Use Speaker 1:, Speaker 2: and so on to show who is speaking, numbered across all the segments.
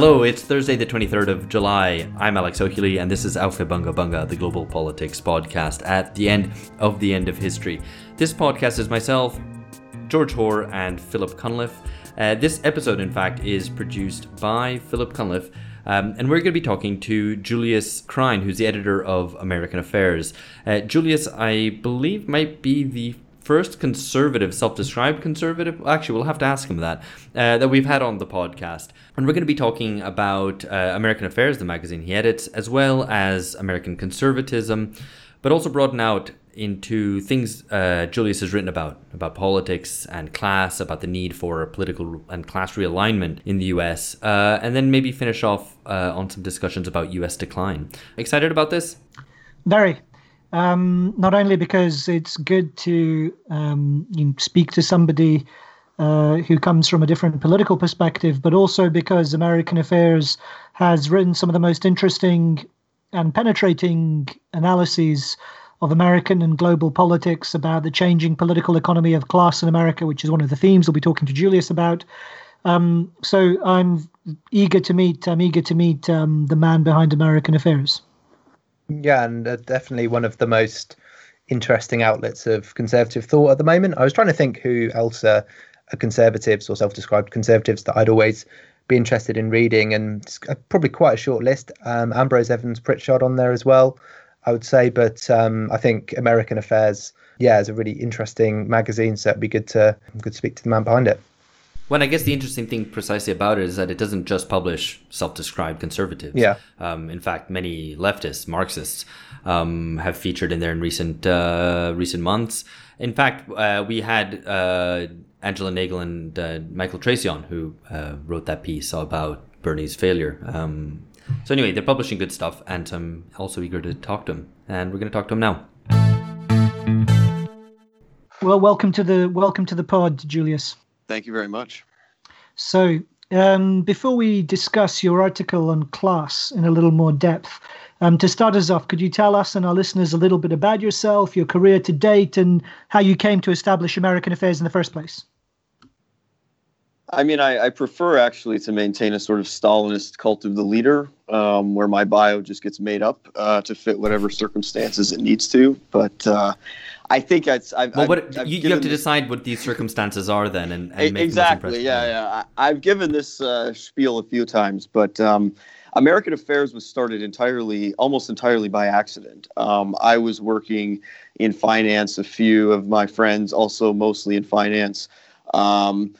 Speaker 1: Hello, it's Thursday, the 23rd of July. I'm Alex O'Keefe, and this is Aufhebunga Bunga, the global politics podcast at the end of the end of history. This podcast is myself, George Hoare, and Philip Cunliffe. Uh, this episode, in fact, is produced by Philip Cunliffe. Um, and we're going to be talking to Julius Krein, who's the editor of American Affairs. Uh, Julius, I believe, might be the first conservative, self-described conservative. Actually, we'll have to ask him that uh, that we've had on the podcast, and we're going to be talking about uh, American Affairs, the magazine he edits, as well as American conservatism, but also broaden out into things uh, Julius has written about about politics and class, about the need for political and class realignment in the U.S., uh, and then maybe finish off uh, on some discussions about U.S. decline. Excited about this?
Speaker 2: Very. Um, not only because it's good to um, you know, speak to somebody uh, who comes from a different political perspective, but also because American Affairs has written some of the most interesting and penetrating analyses of American and global politics about the changing political economy of class in America, which is one of the themes we'll be talking to Julius about. Um, so I'm eager to meet. I'm eager to meet um, the man behind American Affairs.
Speaker 3: Yeah, and uh, definitely one of the most interesting outlets of conservative thought at the moment. I was trying to think who else are, are conservatives or self-described conservatives that I'd always be interested in reading, and probably quite a short list. Um, Ambrose Evans Pritchard on there as well, I would say. But um, I think American Affairs, yeah, is a really interesting magazine, so it'd be good to good to speak to the man behind it.
Speaker 1: Well, I guess the interesting thing precisely about it is that it doesn't just publish self-described conservatives.
Speaker 3: Yeah.
Speaker 1: Um, in fact, many leftists, Marxists, um, have featured in there in recent uh, recent months. In fact, uh, we had uh, Angela Nagle and uh, Michael Tracey on, who uh, wrote that piece about Bernie's failure. Um, so anyway, they're publishing good stuff, and I'm also eager to talk to them. And we're going to talk to them now.
Speaker 2: Well, welcome to the welcome to the pod, Julius.
Speaker 4: Thank you very much.
Speaker 2: So, um, before we discuss your article on class in a little more depth, um, to start us off, could you tell us and our listeners a little bit about yourself, your career to date, and how you came to establish American Affairs in the first place?
Speaker 4: I mean, I, I prefer actually to maintain a sort of Stalinist cult of the leader, um, where my bio just gets made up uh, to fit whatever circumstances it needs to. But uh, I think I've. I've
Speaker 1: well, what, I've, you, you have to this, decide what these circumstances are then, and, and
Speaker 4: exactly, yeah, yeah. I, have given this uh, spiel a few times, but um, American Affairs was started entirely, almost entirely by accident. Um, I was working in finance. A few of my friends, also mostly in finance, um,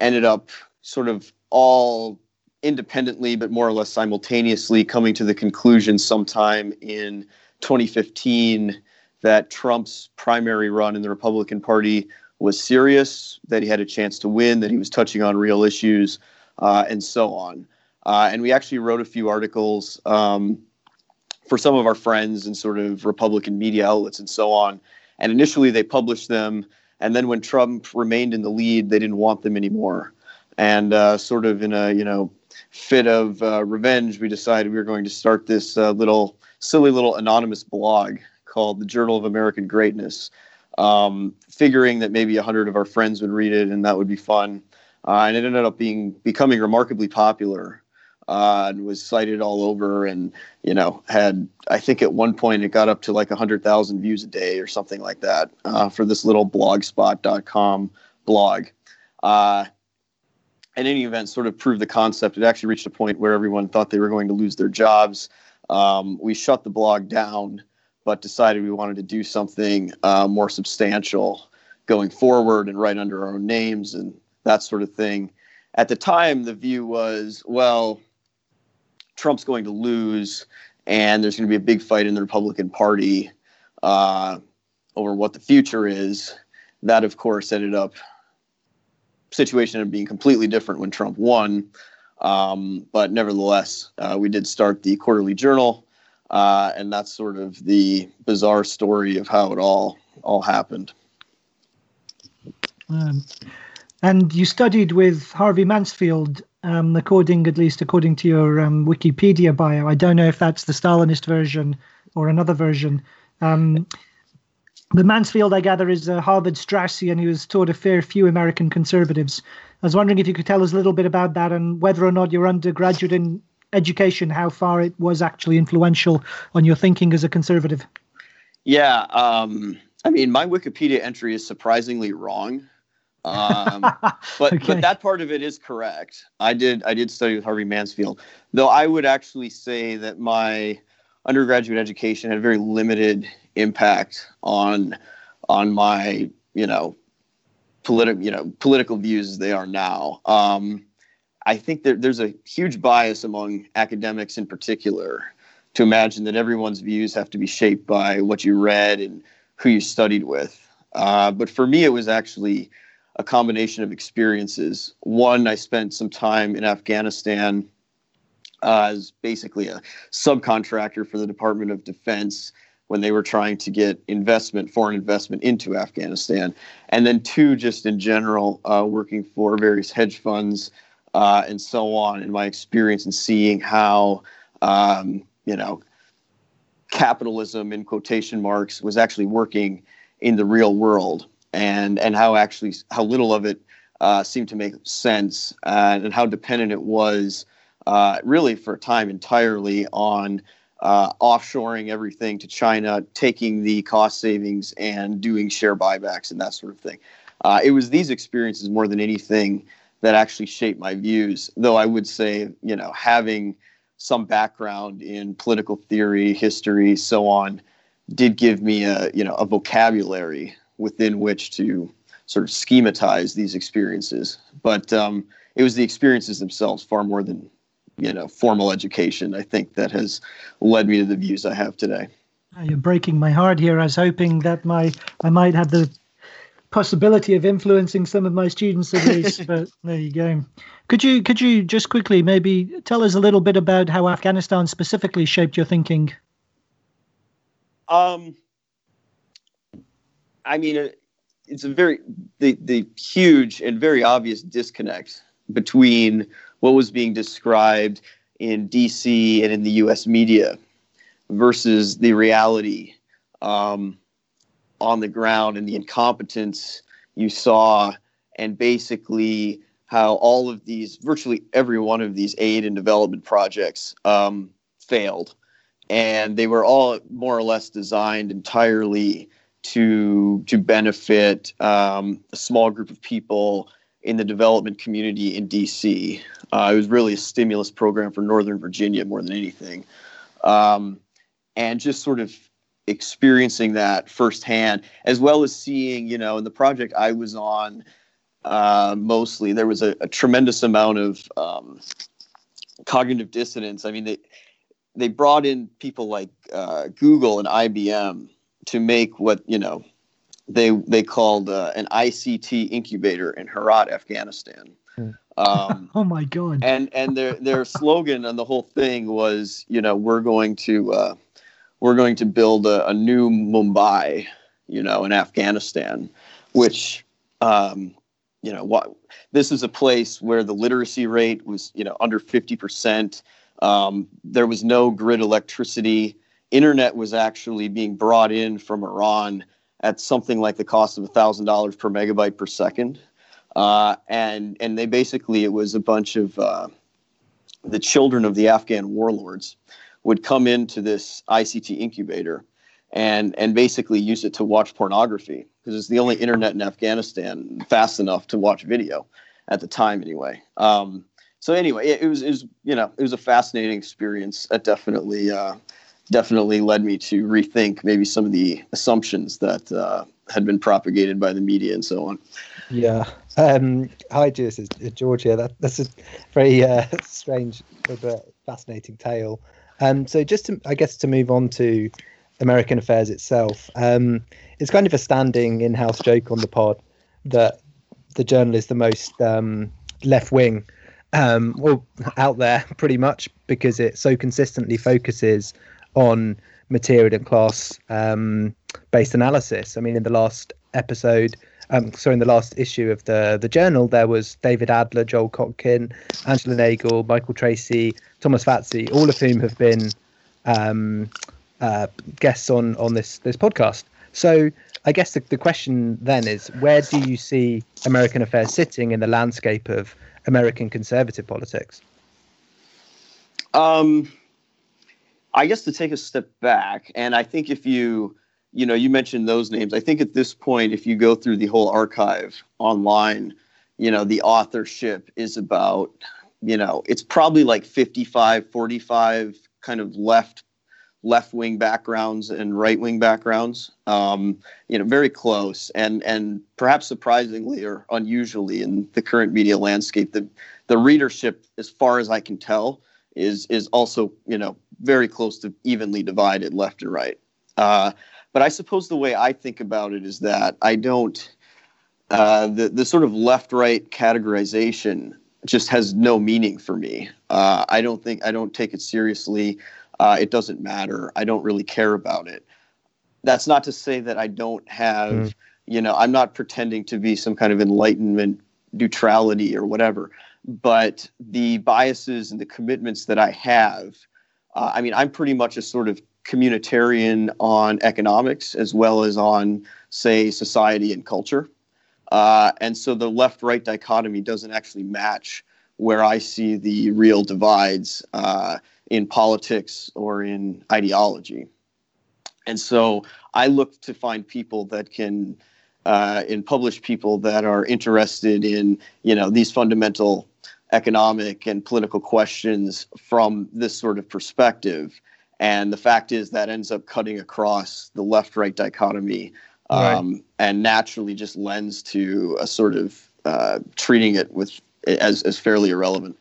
Speaker 4: ended up sort of all independently, but more or less simultaneously, coming to the conclusion sometime in 2015 that Trump's primary run in the Republican Party was serious, that he had a chance to win, that he was touching on real issues, uh, and so on. Uh, and we actually wrote a few articles um, for some of our friends and sort of Republican media outlets and so on. And initially they published them. And then when Trump remained in the lead, they didn't want them anymore. And uh, sort of in a, you know, fit of uh, revenge, we decided we were going to start this uh, little silly little anonymous blog called the Journal of American Greatness, um, figuring that maybe a hundred of our friends would read it and that would be fun. Uh, and it ended up being becoming remarkably popular uh, and was cited all over. And you know, had I think at one point it got up to like a hundred thousand views a day or something like that uh, for this little blogspot.com blog. Uh, in any event, sort of proved the concept. It actually reached a point where everyone thought they were going to lose their jobs. Um, we shut the blog down but decided we wanted to do something uh, more substantial going forward and write under our own names and that sort of thing. At the time, the view was, well, Trump's going to lose, and there's going to be a big fight in the Republican Party uh, over what the future is. That, of course, ended up situation of being completely different when Trump won. Um, but nevertheless, uh, we did start the Quarterly Journal uh, and that's sort of the bizarre story of how it all all happened.
Speaker 2: Um, and you studied with Harvey Mansfield, um, according at least according to your um, Wikipedia bio. I don't know if that's the Stalinist version or another version. Um, but Mansfield, I gather, is a Harvard Straussian, and he was taught a fair few American conservatives. I was wondering if you could tell us a little bit about that and whether or not your undergraduate in education, how far it was actually influential on your thinking as a conservative.
Speaker 4: Yeah, um, I mean, my Wikipedia entry is surprisingly wrong. Um, but okay. but that part of it is correct. I did I did study with Harvey Mansfield, though I would actually say that my undergraduate education had a very limited impact on on my you know political you know political views as they are now. Um, I think that there's a huge bias among academics in particular to imagine that everyone's views have to be shaped by what you read and who you studied with. Uh, but for me, it was actually a combination of experiences. One, I spent some time in Afghanistan uh, as basically a subcontractor for the Department of Defense when they were trying to get investment, foreign investment into Afghanistan. And then two, just in general, uh, working for various hedge funds uh, and so on, in my experience in seeing how, um, you know, capitalism in quotation marks was actually working in the real world and, and how actually, how little of it uh, seemed to make sense and how dependent it was uh, really for a time entirely on uh, offshoring everything to China, taking the cost savings and doing share buybacks and that sort of thing. Uh, it was these experiences more than anything that actually shaped my views. Though I would say, you know, having some background in political theory, history, so on, did give me a you know a vocabulary within which to sort of schematize these experiences. But um, it was the experiences themselves far more than you know formal education i think that has led me to the views i have today.
Speaker 2: You're breaking my heart here. I was hoping that my i might have the possibility of influencing some of my students at least but there you go. Could you could you just quickly maybe tell us a little bit about how afghanistan specifically shaped your thinking?
Speaker 4: Um i mean it's a very the the huge and very obvious disconnect between what was being described in DC and in the US media versus the reality um, on the ground and the incompetence you saw, and basically how all of these, virtually every one of these aid and development projects um, failed. And they were all more or less designed entirely to to benefit um, a small group of people in the development community in DC. Uh, it was really a stimulus program for Northern Virginia more than anything. Um, and just sort of experiencing that firsthand, as well as seeing, you know, in the project I was on, uh, mostly there was a, a tremendous amount of um, cognitive dissonance. I mean, they they brought in people like uh, Google and IBM to make what you know they they called uh, an ICT incubator in Herat, Afghanistan. Hmm.
Speaker 2: Um, oh my god!
Speaker 4: And and their their slogan on the whole thing was, you know, we're going to uh, we're going to build a, a, new Mumbai, you know, in Afghanistan, which um, you know what this is a place where the literacy rate was you know under 50 percent um, there was no grid electricity internet was actually being brought in from iran at something like the cost of $1,000 per megabyte per second. Uh, and, and they basically, it was a bunch of uh, the children of the Afghan warlords would come into this ICT incubator and, and basically use it to watch pornography because it's the only internet in Afghanistan fast enough to watch video at the time anyway. Um, so anyway, it, it, was, it was, you know, it was a fascinating experience. That definitely, uh, definitely led me to rethink maybe some of the assumptions that uh, had been propagated by the media and so on.
Speaker 3: Yeah. Um, hi, This is George here. That, that's a very uh, strange but fascinating tale. Um, so just to, I guess to move on to American affairs itself, um, it's kind of a standing in-house joke on the pod that the journal is the most um, left-wing um, well out there pretty much because it so consistently focuses on material and class um, based analysis. I mean, in the last episode, um, sorry, in the last issue of the the journal, there was David Adler, Joel Kotkin, Angela Nagle, Michael Tracey, Thomas Fazi, all of whom have been um, uh, guests on on this this podcast. So I guess the, the question then is where do you see American affairs sitting in the landscape of American conservative politics?
Speaker 4: Um, I guess to take a step back, and I think if you, you know, you mentioned those names. I think at this point, if you go through the whole archive online, you know, the authorship is about, you know, it's probably like 55, 45 kind of left left wing backgrounds and right wing backgrounds. Um, you know, very close, and and perhaps surprisingly or unusually in the current media landscape, the the readership, as far as I can tell, is is also you know very close to evenly divided left and right. Uh, but I suppose the way I think about it is that I don't uh, the the sort of left right categorization just has no meaning for me. Uh, I don't think I don't take it seriously. Uh, it doesn't matter. I don't really care about it. That's not to say that I don't have, mm. you know, I'm not pretending to be some kind of enlightenment neutrality or whatever but the biases and the commitments that I have, uh, I mean, I'm pretty much a sort of communitarian on economics as well as on, say, society and culture. Uh, and so the left right dichotomy doesn't actually match where I see the real divides uh, in politics or in ideology. And so I look to find people that can, uh, and publish people that are interested in, you know, these fundamental economic and political questions from this sort of perspective. And the fact is that ends up cutting across the left right dichotomy um, right. and naturally just lends to a sort of uh, treating it with as, as fairly irrelevant.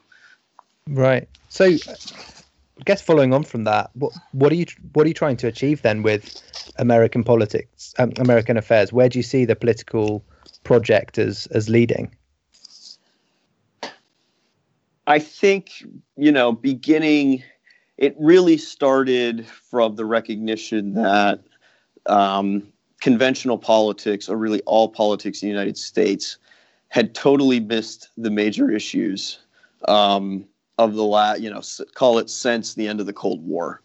Speaker 3: Right. So, I guess following on from that, what what are you what are you trying to achieve then with American politics, um, American affairs? Where do you see the political project as as leading?
Speaker 4: I think, you know, beginning, it really started from the recognition that um, conventional politics, or really all politics in the United States, had totally missed the major issues um, of the last, you know, call it since the end of the Cold War.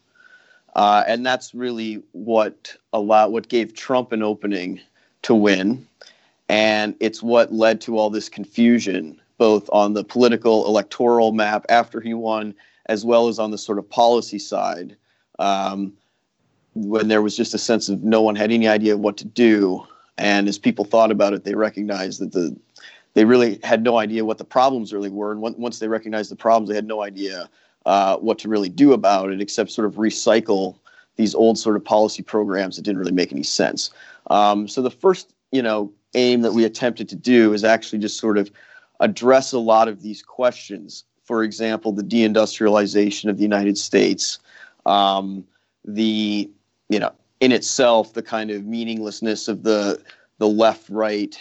Speaker 4: Uh, and that's really what allowed, what gave Trump an opening to win. And it's what led to all this confusion both on the political electoral map after he won, as well as on the sort of policy side, um, when there was just a sense of no one had any idea what to do. And as people thought about it, they recognized that the they really had no idea what the problems really were. And once they recognized the problems, they had no idea uh, what to really do about it, except sort of recycle these old sort of policy programs that didn't really make any sense. Um, so the first, you know, aim that we attempted to do is actually just sort of address a lot of these questions. For example, the deindustrialization of the United States, um, the you know in itself the kind of meaninglessness of the the left-right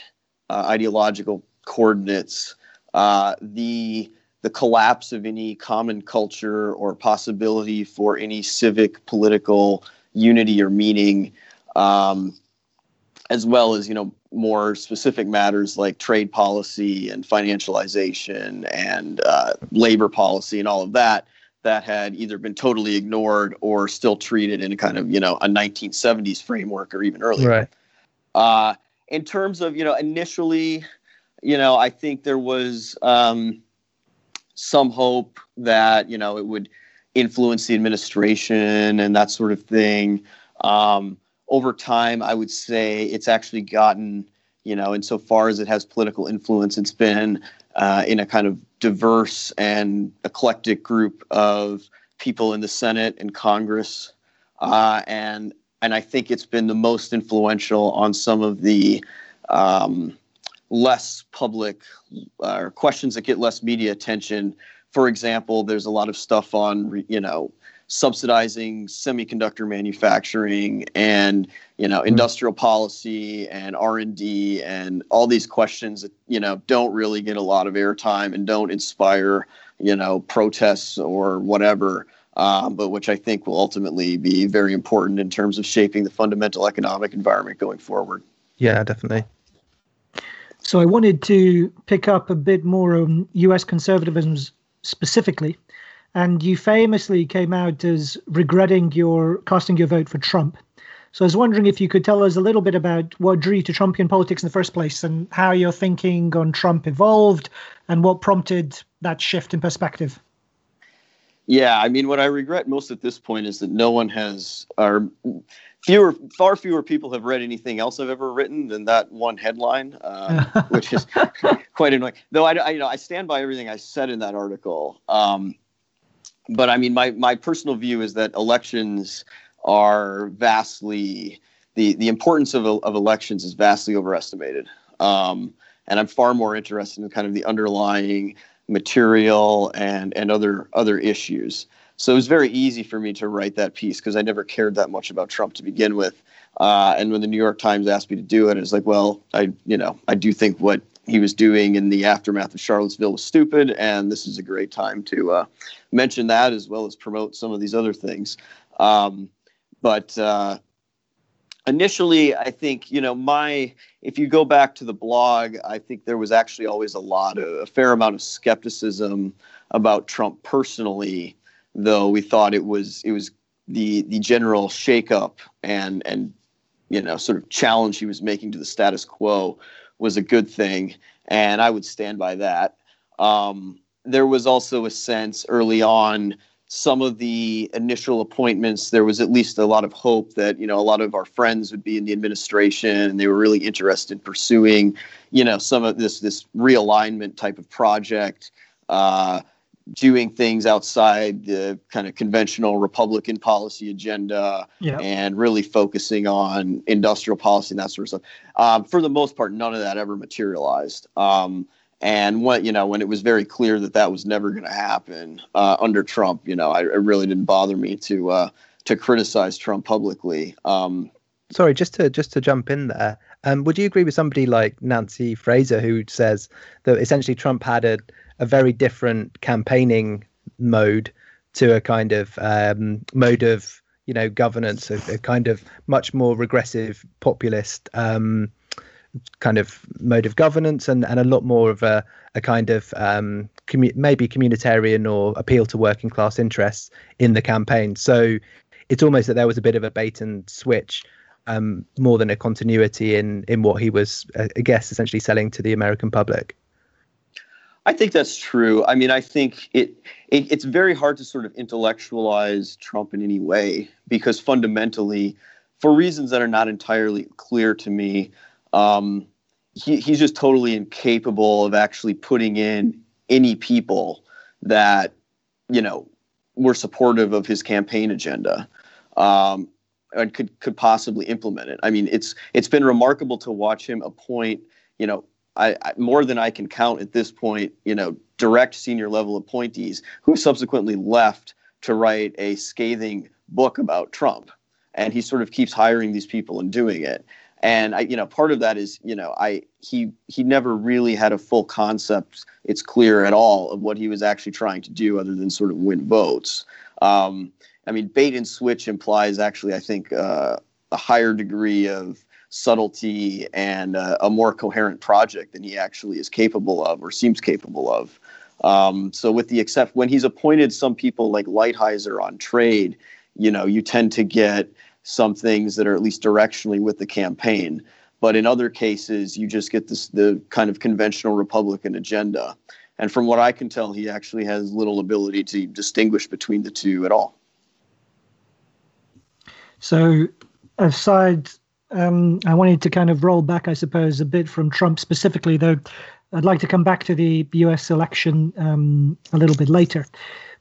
Speaker 4: uh, ideological coordinates, uh, the the collapse of any common culture or possibility for any civic political unity or meaning, um, as well as you know more specific matters like trade policy and financialization and uh, labor policy and all of that that had either been totally ignored or still treated in a kind of you know a 1970s framework or even earlier.
Speaker 3: Right.
Speaker 4: Uh, in terms of you know initially, you know I think there was um, some hope that you know it would influence the administration and that sort of thing. Um, over time, I would say it's actually gotten, you know, insofar as it has political influence, it's been uh, in a kind of diverse and eclectic group of people in the Senate and Congress, uh, and and I think it's been the most influential on some of the um, less public uh, questions that get less media attention. For example, there's a lot of stuff on, you know, subsidizing semiconductor manufacturing and you know hmm. industrial policy and r&d and all these questions that you know don't really get a lot of airtime and don't inspire you know protests or whatever um, but which i think will ultimately be very important in terms of shaping the fundamental economic environment going forward.
Speaker 3: Yeah definitely.
Speaker 2: So i wanted to pick up a bit more on us conservatism specifically and you famously came out as regretting your casting your vote for Trump. So I was wondering if you could tell us a little bit about what drew you to Trumpian politics in the first place and how your thinking on Trump evolved and what prompted that shift in perspective.
Speaker 4: Yeah, I mean, what I regret most at this point is that no one has, or fewer, far fewer people have read anything else I've ever written than that one headline, um, which is quite annoying. Though I, I, you know, I stand by everything I said in that article. Um, but I mean, my my personal view is that elections are vastly the the importance of of elections is vastly overestimated. Um, and I'm far more interested in kind of the underlying material and and other other issues. So it was very easy for me to write that piece because I never cared that much about Trump to begin with. Uh, and when the New York Times asked me to do it, it's like, well, I you know I do think what he was doing in the aftermath of Charlottesville was stupid, and this is a great time to uh, mention that as well as promote some of these other things. Um, but uh, initially, I think you know my if you go back to the blog, I think there was actually always a lot of a fair amount of skepticism about Trump personally, though we thought it was it was the the general shakeup and and you know sort of challenge he was making to the status quo was a good thing, and I would stand by that. Um, there was also a sense early on some of the initial appointments there was at least a lot of hope that you know a lot of our friends would be in the administration and they were really interested in pursuing you know some of this this realignment type of project uh, doing things outside the kind of conventional Republican policy agenda yeah. and really focusing on industrial policy and that sort of stuff. Um, for the most part, none of that ever materialized. Um, and when you know when it was very clear that that was never going to happen uh, under Trump, you know, I, it really didn't bother me to uh, to criticize Trump publicly. Um,
Speaker 3: Sorry, just to just to jump in there. Um, would you agree with somebody like Nancy Fraser who says that essentially Trump had a a very different campaigning mode to a kind of um, mode of you know governance, a, a, kind of much more regressive populist um, kind of mode of governance, and, and a lot more of a, a kind of um, commu- maybe communitarian or appeal to working class interests in the campaign. So it's almost that there was a bit of a bait and switch. Um, more than a continuity in in what he was, uh, I guess, essentially selling to the American public.
Speaker 4: I think that's true. I mean, I think it, it, it's very hard to sort of intellectualize Trump in any way because fundamentally, for reasons that are not entirely clear to me, um, he, he's just totally incapable of actually putting in any people that you know were supportive of his campaign agenda. Um, and could could possibly implement it. I mean, it's it's been remarkable to watch him appoint, you know, I, I, more than I can count at this point, you know, direct senior level appointees who subsequently left to write a scathing book about Trump. And he sort of keeps hiring these people and doing it. And I, you know, part of that is, you know, I he he never really had a full concept. It's clear at all of what he was actually trying to do, other than sort of win votes. Um, I mean, bait and switch implies actually, I think, uh, a higher degree of subtlety and uh, a more coherent project than he actually is capable of or seems capable of. Um, so, with the except when he's appointed some people like Lighthizer on trade, you know, you tend to get some things that are at least directionally with the campaign. But in other cases, you just get this the kind of conventional Republican agenda. And from what I can tell, he actually has little ability to distinguish between the two at all.
Speaker 2: So, aside um, I wanted to kind of roll back, I suppose, a bit from Trump specifically, though I'd like to come back to the US election um, a little bit later.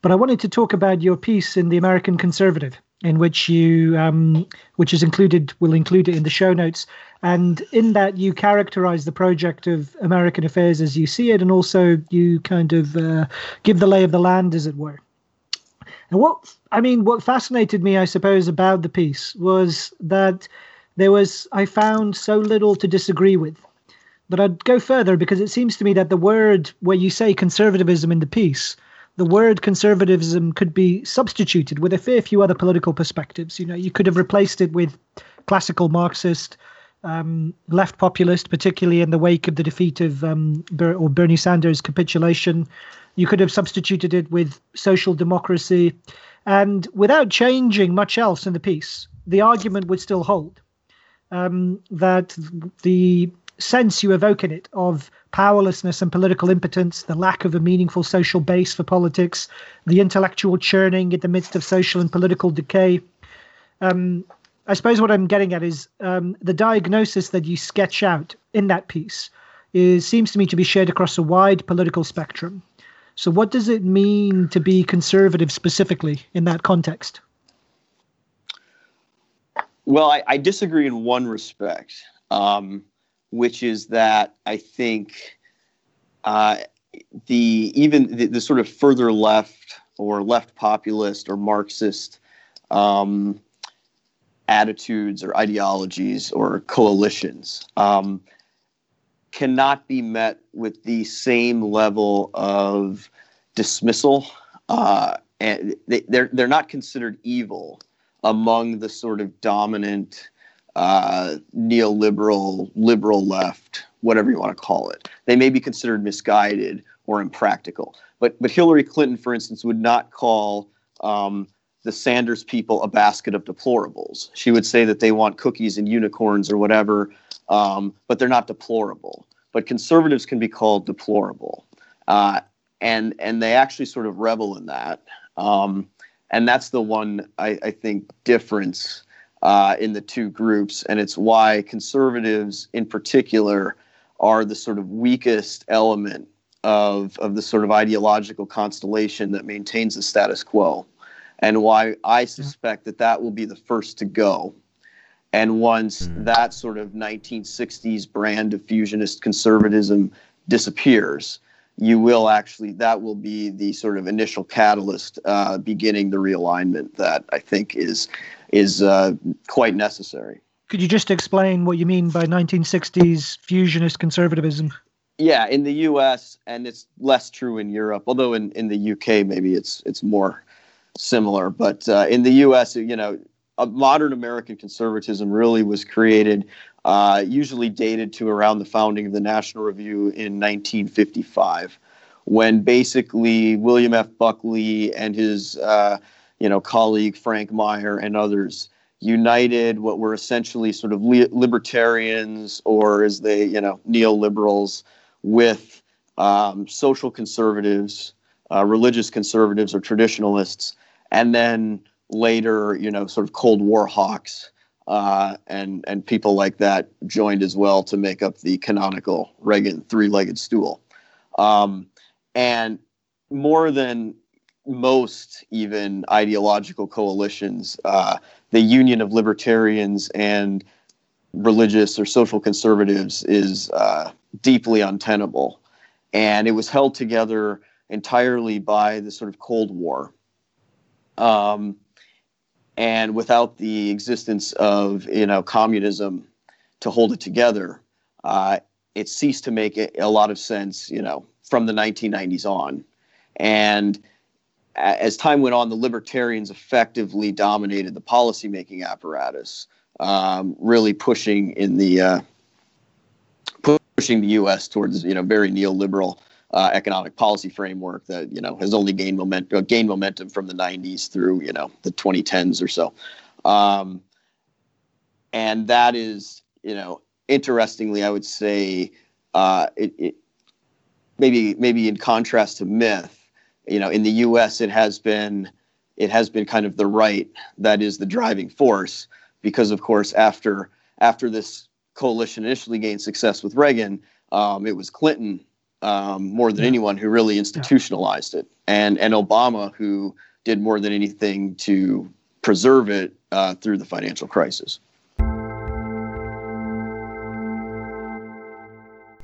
Speaker 2: But I wanted to talk about your piece in the American Conservative, in which you, um, which is included, will include it in the show notes. And in that, you characterize the project of American affairs as you see it, and also you kind of uh, give the lay of the land, as it were. And what I mean, what fascinated me, I suppose, about the piece was that there was I found so little to disagree with. But I'd go further because it seems to me that the word where you say conservatism in the piece, the word conservatism could be substituted with a fair few other political perspectives. You know, you could have replaced it with classical Marxist, um, left populist, particularly in the wake of the defeat of um, Ber- or Bernie Sanders' capitulation. You could have substituted it with social democracy, and without changing much else in the piece, the argument would still hold um, that the sense you evoke in it of powerlessness and political impotence, the lack of a meaningful social base for politics, the intellectual churning in the midst of social and political decay. Um, I suppose what I'm getting at is um, the diagnosis that you sketch out in that piece is seems to me to be shared across a wide political spectrum. So, what does it mean to be conservative specifically in that context?
Speaker 4: Well, I, I disagree in one respect, um, which is that I think uh, the even the, the, sort of further left or left populist or Marxist um, attitudes or ideologies or coalitions um, cannot be met with the same level of dismissal. Uh, and they, they're they're not considered evil among the sort of dominant uh, neoliberal liberal left, whatever you want to call it. They may be considered misguided or impractical. But but Hillary Clinton, for instance, would not call um, the Sanders people a basket of deplorables. She would say that they want cookies and unicorns or whatever, um, but they're not deplorable. But conservatives can be called deplorable, uh, and and they actually sort of revel in that. Um, and that's the one I, I think difference uh, in the two groups, and it's why conservatives, in particular, are the sort of weakest element of of the sort of ideological constellation that maintains the status quo, and why I suspect that that will be the first to go. And once mm. that sort of 1960s brand of fusionist conservatism disappears, you will actually that will be the sort of initial catalyst uh, beginning the realignment that I think is is uh, quite necessary.
Speaker 2: Could you just explain what you mean by 1960s fusionist conservatism?
Speaker 4: Yeah, in the U.S. and it's less true in Europe, although in, in the U.K. maybe it's it's more similar. But uh, in the U.S., you know, modern American conservatism really was created uh, usually dated to around the founding of the National Review in 1955, when basically William F. Buckley and his uh, you know colleague Frank Meyer and others united what were essentially sort of li- libertarians or as they you know neoliberals with um, social conservatives, uh, religious conservatives or traditionalists, and then later you know sort of Cold War hawks uh, and and people like that joined as well to make up the canonical Reagan three-legged stool. Um, and more than most even ideological coalitions, uh, the union of libertarians and religious or social conservatives is uh, deeply untenable. And it was held together entirely by the sort of Cold War. Um, and without the existence of you know communism to hold it together, uh, it ceased to make a, lot of sense. You know, from the 1990s on, and as time went on, the libertarians effectively dominated the policymaking apparatus, um, really pushing in the uh, pushing the U.S. towards you know very neoliberal uh, economic policy framework that you know has only gained momentum uh, gained momentum from the 90s through you know the 2010s or so, um, and that is you know interestingly I would say uh, it, it maybe maybe in contrast to myth, you know in the U.S. it has been it has been kind of the right that is the driving force because of course after after this coalition initially gained success with Reagan, um, it was Clinton um, more than yeah. anyone who really institutionalized yeah. it, and and Obama who did more than anything to preserve it uh, through the financial crisis.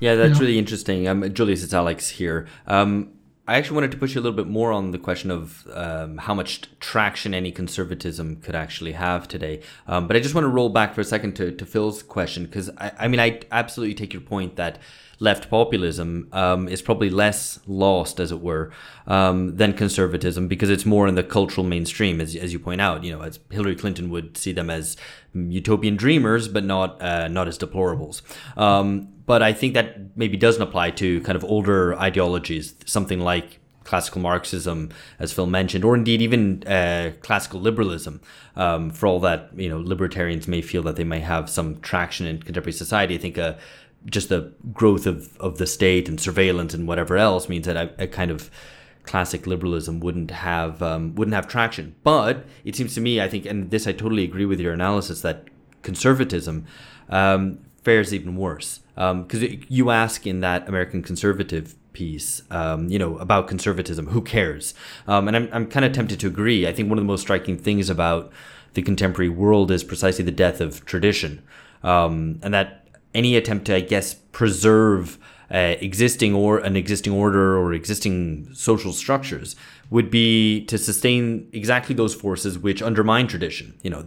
Speaker 1: Yeah, that's yeah. really interesting. Um, Julius, it's Alex here. Um, I actually wanted to push you a little bit more on the question of um, how much traction any conservatism could actually have today. Um, but I just want to roll back for a second to, to Phil's question because I, I mean I absolutely take your point that left populism um, is probably less lost, as it were, um, than conservatism because it's more in the cultural mainstream, as, as you point out. You know, as Hillary Clinton would see them as utopian dreamers, but not uh, not as deplorables. Um, but I think that maybe doesn't apply to kind of older ideologies, something like classical Marxism, as Phil mentioned, or indeed even uh, classical liberalism. Um, for all that you know, libertarians may feel that they may have some traction in contemporary society. I think uh, just the growth of, of the state and surveillance and whatever else means that a, a kind of classic liberalism wouldn't have um, wouldn't have traction. But it seems to me, I think, and this I totally agree with your analysis that conservatism um, fares even worse because um, you ask in that American conservative piece, um, you know, about conservatism, who cares? Um, and I'm I'm kind of tempted to agree. I think one of the most striking things about the contemporary world is precisely the death of tradition, um, and that any attempt to, I guess, preserve uh, existing or an existing order or existing social structures would be to sustain exactly those forces which undermine tradition. You know,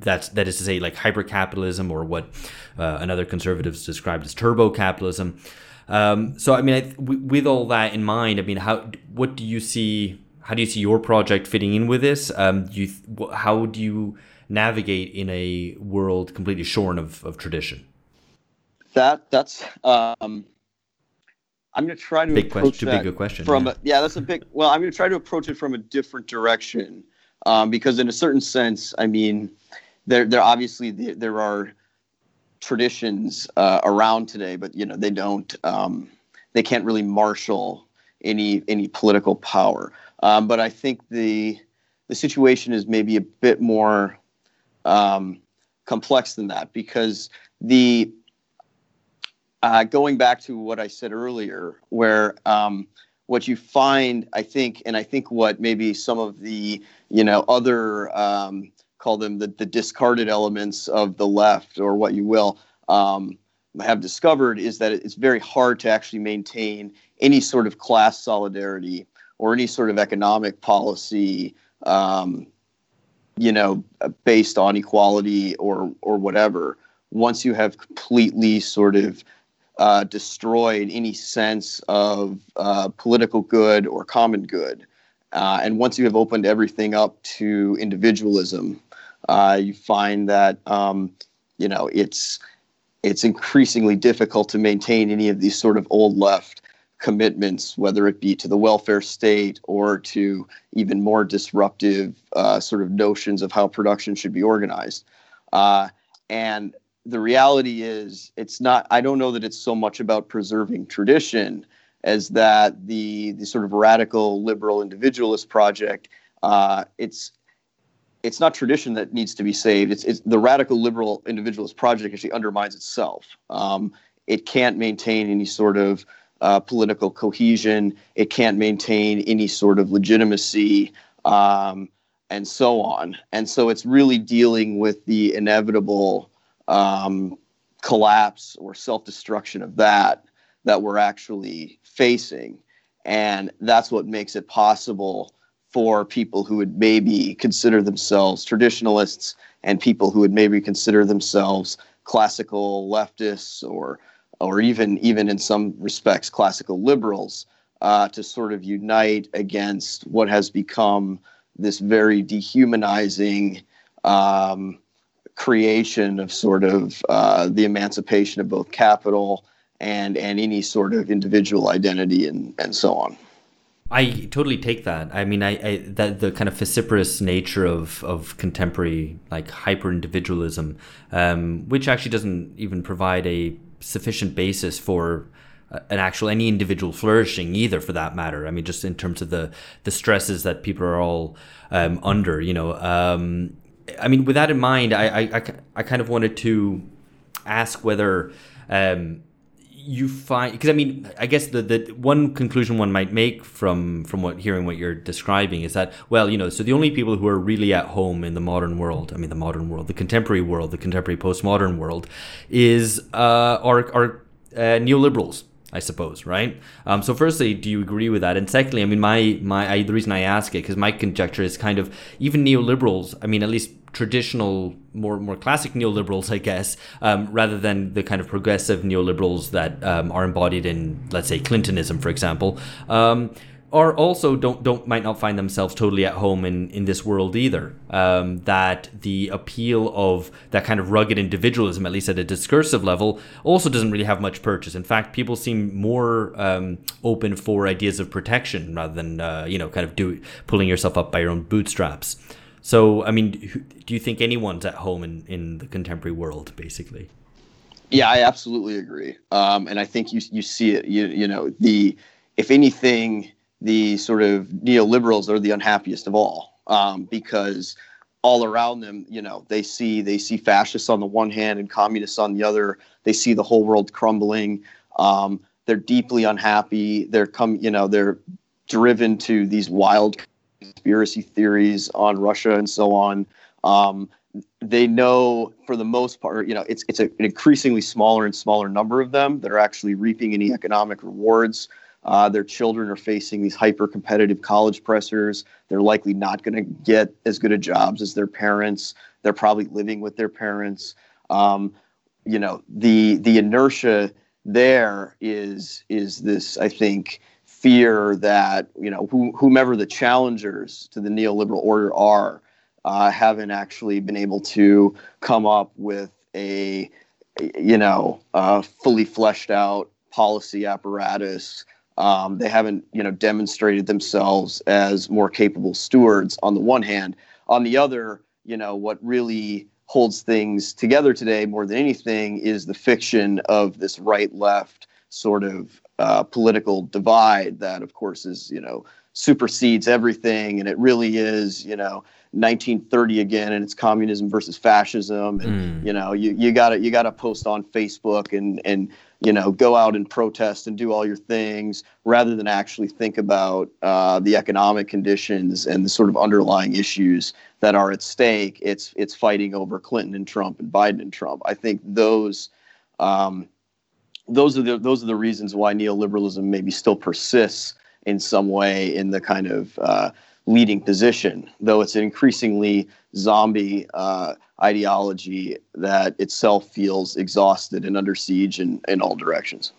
Speaker 1: that's that is to say, like hyper capitalism or what uh, another conservatives described as turbo capitalism. Um, so, I mean, I, with all that in mind, I mean, how what do you see? How do you see your project fitting in with this? Um, you how do you navigate in a world completely shorn of, of tradition?
Speaker 4: That that's um, I'm going to try to
Speaker 1: big
Speaker 4: approach
Speaker 1: question,
Speaker 4: that
Speaker 1: big question.
Speaker 4: from
Speaker 1: yeah.
Speaker 4: a, yeah, that's a big. Well, I'm going to try to approach it from a different direction um, because, in a certain sense, I mean, there there obviously there, there are traditions uh, around today, but you know they don't um, they can't really marshal any any political power. Um, but I think the the situation is maybe a bit more um, complex than that because the uh, going back to what I said earlier, where um, what you find, I think, and I think what maybe some of the you know other um, call them the, the discarded elements of the left or what you will um, have discovered is that it's very hard to actually maintain any sort of class solidarity or any sort of economic policy um, you know based on equality or or whatever once you have completely sort of uh, destroyed any sense of uh, political good or common good. Uh, and once you have opened everything up to individualism, uh, you find that um, you know it's it's increasingly difficult to maintain any of these sort of old left commitments, whether it be to the welfare state or to even more disruptive uh, sort of notions of how production should be organized. Uh, and the reality is it's not i don't know that it's so much about preserving tradition as that the the sort of radical liberal individualist project uh, it's it's not tradition that needs to be saved. It's, it's the radical liberal individualist project actually undermines itself. Um, it can't maintain any sort of uh, political cohesion. It can't maintain any sort of legitimacy um, and so on. And so it's really dealing with the inevitable um, collapse or self destruction of that that we're actually facing. And that's what makes it possible for people who would maybe consider themselves traditionalists and people who would maybe consider themselves classical leftists or or even even in some respects classical liberals uh, to sort of unite against what has become this very dehumanizing um, creation of sort of uh, the emancipation of both capital and and any sort of individual identity and and so on.
Speaker 1: I totally take that. I mean, I, I that the kind of vociferous nature of of contemporary like hyper individualism, um, which actually doesn't even provide a sufficient basis for an actual any individual flourishing either for that matter i mean just in terms of the the stresses that people are all um, under you know um, I mean, with that in mind, I, I, I, kind of wanted to ask whether um, you find because I mean, I guess the, the one conclusion one might make from from what hearing what you're describing is that well, you know, so the only people who are really at home in the modern world, I mean, the modern world, the contemporary world, the contemporary postmodern world, is uh, are are uh, neoliberals I suppose, right? Um, so, firstly, do you agree with that? And secondly, I mean, my my I, the reason I ask it because my conjecture is kind of even neoliberals. I mean, at least traditional, more more classic neoliberals, I guess, um, rather than the kind of progressive neoliberals that um, are embodied in, let's say, Clintonism, for example. Or also don't don't might not find themselves totally at home in in this world either. Um, that the appeal of that kind of rugged individualism, at least at a discursive level, also doesn't really have much purchase. In fact, people seem more um, open for ideas of protection rather than uh, you know kind of do pulling yourself up by your own bootstraps. So, I mean, do you think anyone's at home in in the contemporary world, basically?
Speaker 4: Yeah, I absolutely agree, um, and I think you you see it. You you know the if anything the sort of neoliberals are the unhappiest of all um, because all around them, you know, they see they see fascists on the one hand and communists on the other. They see the whole world crumbling. Um, they're deeply unhappy. They're come, you know, they're driven to these wild conspiracy theories on Russia and so on. Um, they know, for the most part, you know, it's it's a, an increasingly smaller and smaller number of them that are actually reaping any economic rewards. Uh, their children are facing these hyper competitive college pressures. They're likely not going to get as good of jobs as their parents. They're probably living with their parents. Um, you know, the the inertia there is is this, I think, fear that you know whomever the challengers to the neoliberal order are uh, haven't actually been able to come up with a you know uh, fully fleshed out policy apparatus um, they haven't, you know, demonstrated themselves as more capable stewards on the one hand. On the other, you know, what really holds things together today more than anything is the fiction of this right-left sort of uh, political divide that, of course, is you know supersedes everything, and it really is, you know, 1930 again, and it's communism versus fascism, and mm. you know, you you got to you got to post on Facebook and and you know go out and protest and do all your things rather than actually think about uh, the economic conditions and the sort of underlying issues that are at stake. It's it's fighting over Clinton and Trump and Biden and Trump. I think those. Um, those are the those are the reasons why neoliberalism maybe still persists in some way in the kind of uh, leading position, though it's an increasingly zombie uh, ideology that itself feels exhausted and under siege in, in all directions.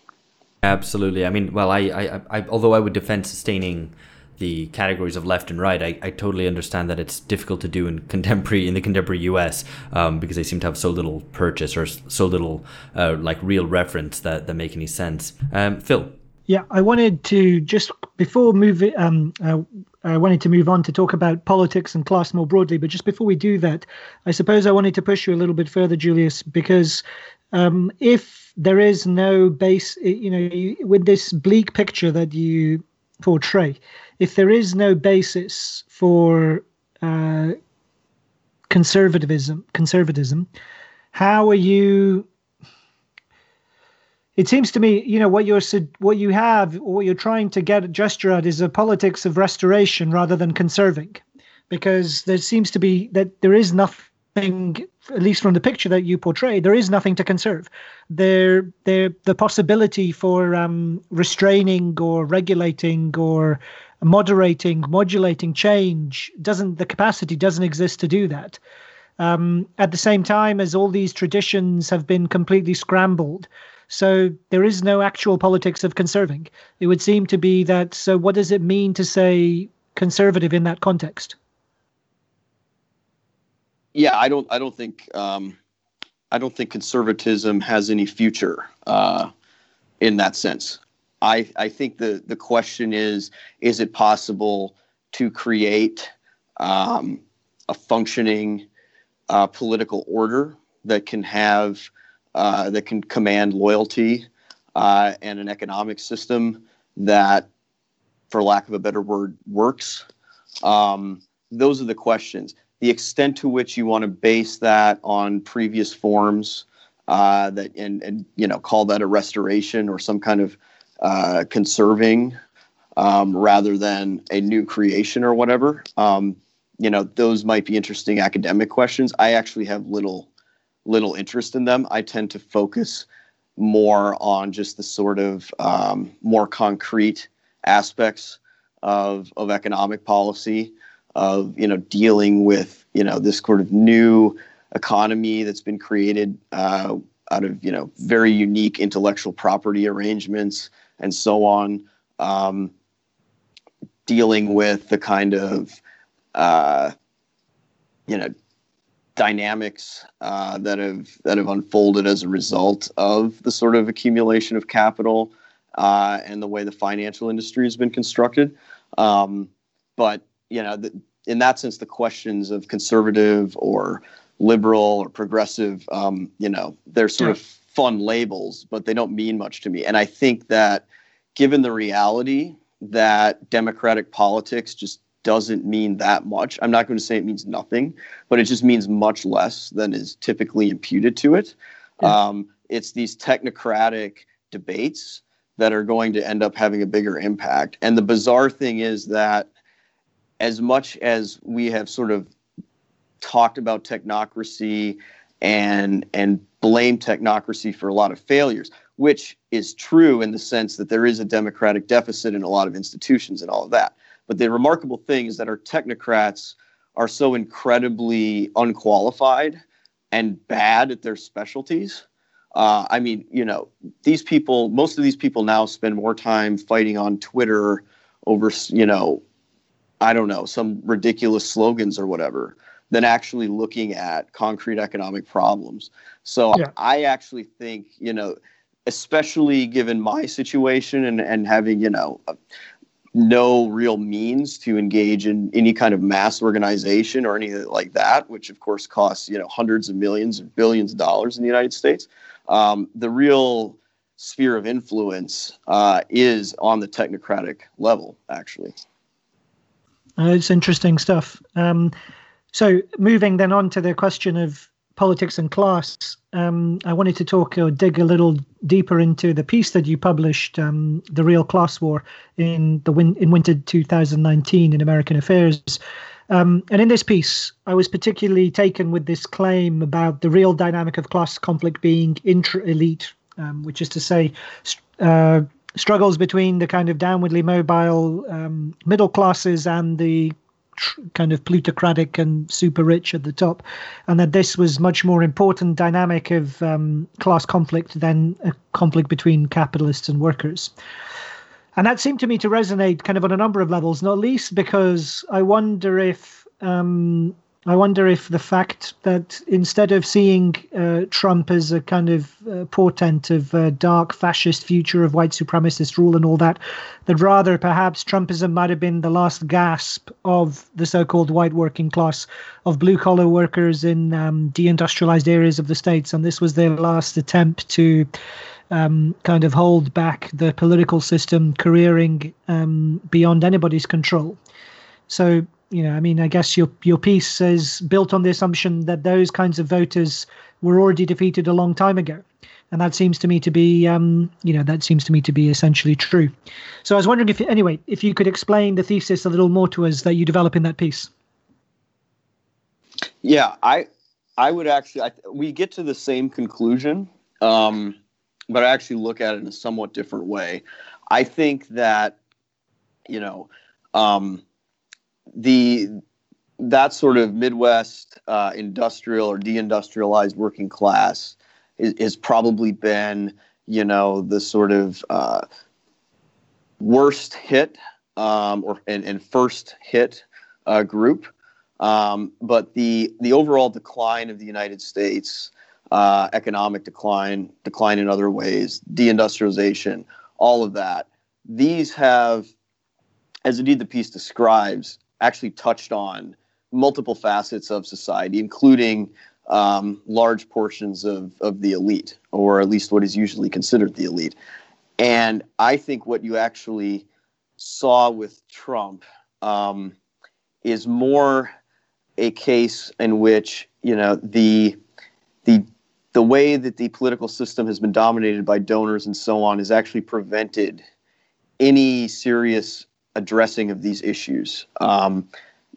Speaker 1: Absolutely. I mean, well, I, I, I although I would defend sustaining the categories of left and right, I, I totally understand that it's difficult to do in contemporary in the contemporary U.S. Um, because they seem to have so little purchase or so little uh, like real reference that that make any sense. Um, Phil.
Speaker 2: Yeah, I wanted to just before moving. Um, uh, I wanted to move on to talk about politics and class more broadly, but just before we do that, I suppose I wanted to push you a little bit further, Julius, because um, if there is no base, you know, with this bleak picture that you portray, if there is no basis for uh, conservatism, conservatism, how are you it seems to me, you know, what you're what you have, what you're trying to get gesture at is a politics of restoration rather than conserving, because there seems to be that there is nothing, at least from the picture that you portray, there is nothing to conserve. There, there, the possibility for um, restraining or regulating or moderating, modulating change doesn't. The capacity doesn't exist to do that. Um, at the same time as all these traditions have been completely scrambled so there is no actual politics of conserving. It would seem to be that. So what does it mean to say conservative in that context?
Speaker 4: Yeah, I don't. I don't think. Um, I don't think conservatism has any future uh, in that sense. I I think the the question is: Is it possible to create um, a functioning uh, political order that can have uh, that can command loyalty uh, and an economic system that, for lack of a better word, works? Um, those are the questions. The extent to which you want to base that on previous forms uh, that and, and you know call that a restoration or some kind of uh, conserving um, rather than a new creation or whatever. Um, you know, those might be interesting academic questions. I actually have little little interest in them. I tend to focus more on just the sort of um, more concrete aspects of of economic policy, of you know dealing with you know this sort of new economy that's been created uh, out of you know very unique intellectual property arrangements and so on. Um, dealing with the kind of uh, you know dynamics uh, that have that have unfolded as a result of the sort of accumulation of capital uh, and the way the financial industry has been constructed. Um, but you know, the, in that sense, the questions of conservative or liberal or progressive, um, you know, they're sort yeah. of fun labels, but they don't mean much to me. And I think that given the reality that democratic politics just doesn't mean that much. I'm not going to say it means nothing, but it just means much less than is typically imputed to it. Yeah. Um, it's these technocratic debates that are going to end up having a bigger impact. And the bizarre thing is that as much as we have sort of talked about technocracy and and blame technocracy for a lot of failures, which is true in the sense that there is a democratic deficit in a lot of institutions and all of that. But the remarkable thing is that our technocrats are so incredibly unqualified and bad at their specialties. Uh, I mean, you know, these people, most of these people now spend more time fighting on Twitter over, you know, I don't know, some ridiculous slogans or whatever than actually looking at concrete economic problems. So yeah. I actually think, you know, especially given my situation and, and having, you know, no real means to engage in any kind of mass organization or anything like that, which of course costs you know hundreds of millions or billions of dollars in the United States. Um, the real sphere of influence uh, is on the technocratic level, actually.
Speaker 2: Uh, it's interesting stuff. Um, so, moving then on to the question of politics and class, um, I wanted to talk or dig a little deeper into the piece that you published, um, "The Real Class War," in the win- in winter 2019 in American Affairs. Um, and in this piece, I was particularly taken with this claim about the real dynamic of class conflict being intra-elite, um, which is to say, uh, struggles between the kind of downwardly mobile um, middle classes and the kind of plutocratic and super rich at the top, and that this was much more important dynamic of um, class conflict than a conflict between capitalists and workers. And that seemed to me to resonate kind of on a number of levels, not least because I wonder if um, I wonder if the fact that instead of seeing uh, Trump as a kind of uh, portent of a dark fascist future of white supremacist rule and all that, that rather perhaps Trumpism might have been the last gasp of the so called white working class, of blue collar workers in um, deindustrialized areas of the states. And this was their last attempt to. Um, kind of hold back the political system careering um, beyond anybody's control. So you know, I mean, I guess your your piece is built on the assumption that those kinds of voters were already defeated a long time ago, and that seems to me to be, um, you know, that seems to me to be essentially true. So I was wondering if, anyway, if you could explain the thesis a little more to us that you develop in that piece.
Speaker 4: Yeah, I I would actually I, we get to the same conclusion, um, but I actually look at it in a somewhat different way. I think that you know. Um, the that sort of Midwest uh, industrial or deindustrialized working class is, probably been, you know, the sort of uh, worst hit um, or and, and, first hit uh, group. Um, but the the overall decline of the United States, uh, economic decline, decline in other ways, deindustrialization, all of that, these have, as indeed the piece describes, actually touched on multiple facets of society, including um, large portions of, of the elite, or at least what is usually considered the elite. And I think what you actually saw with Trump um, is more a case in which you know the the the way that the political system has been dominated by donors and so on has actually prevented any serious addressing of these issues, um,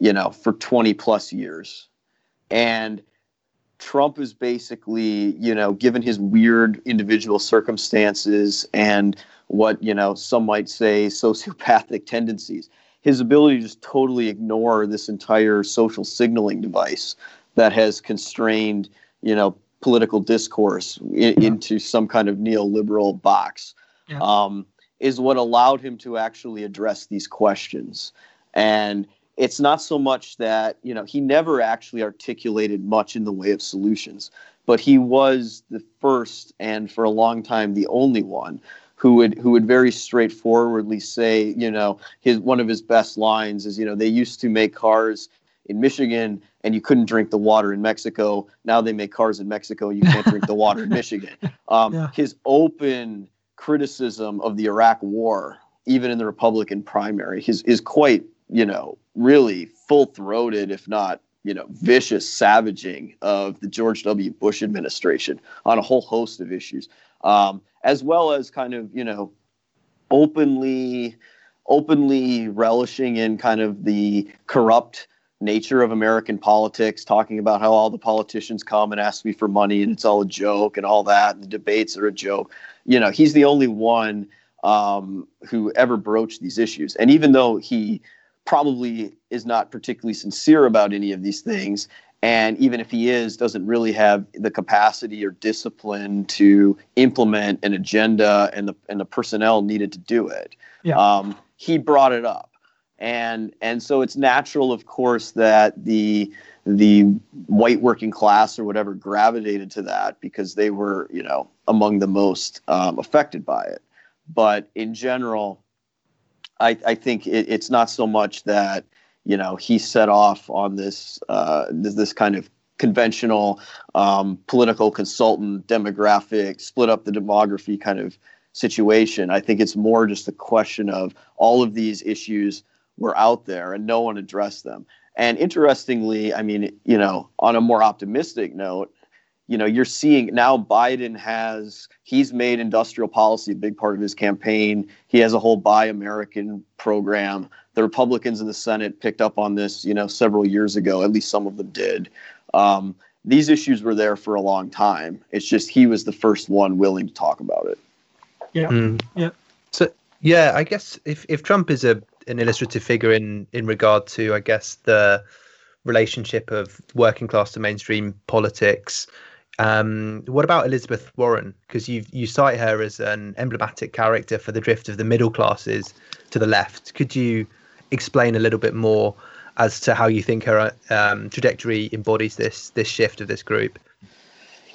Speaker 4: you know, for 20 plus years. And Trump is basically, you know, given his weird individual circumstances and what, you know, some might say sociopathic tendencies, his ability to just totally ignore this entire social signaling device that has constrained, you know, political discourse in, into some kind of neoliberal box. Yeah. Um, is what allowed him to actually address these questions. And it's not so much that, you know, he never actually articulated much in the way of solutions, but he was the first and for a long time the only one who would who would very straightforwardly say, you know, his one of his best lines is, you know, they used to make cars in Michigan and you couldn't drink the water in Mexico. Now they make cars in Mexico, you can't drink the water in Michigan. Um, yeah. His open criticism of the Iraq War, even in the Republican primary, is is quite, you know, really full throated, if not you know, vicious savaging of the George W. Bush administration on a whole host of issues um, as well as kind of you know openly openly relishing in kind of the corrupt nature of American politics, talking about how all the politicians come and ask me for money and it's all a joke and all that. And the debates are a joke. You know, he's the only one um, who ever broached these issues. And even though he probably is not particularly sincere about any of these things, and even if he is doesn't really have the capacity or discipline to implement an agenda and the and the personnel needed to do it yeah. um, he brought it up and and so it's natural of course that the the white working class or whatever gravitated to that because they were you know among the most um, affected by it. But in general i i think it, it's not so much that you know he set off on this uh, this, kind of conventional um, political consultant demographic split up the demography kind of situation. I think it's more just a question of all of these issues were out there and no one addressed them and interestingly i mean you know on a more optimistic note you know you're seeing now biden has he's made industrial policy a big part of his campaign. He has a whole buy american program. The republicans in the senate picked up on this you know several years ago at least some of them did. Um, these issues were there for a long time. It's just he was the first one willing to talk about it.
Speaker 2: Yeah. Mm. yeah.
Speaker 3: So yeah i guess if, if trump is a an illustrative figure in in regard to i guess the relationship of working class to mainstream politics um, what about Elizabeth Warren? Because you you cite her as an emblematic character for the drift of the middle classes to the left. Could you explain a little bit more as to how you think her um, trajectory embodies this this shift of this group?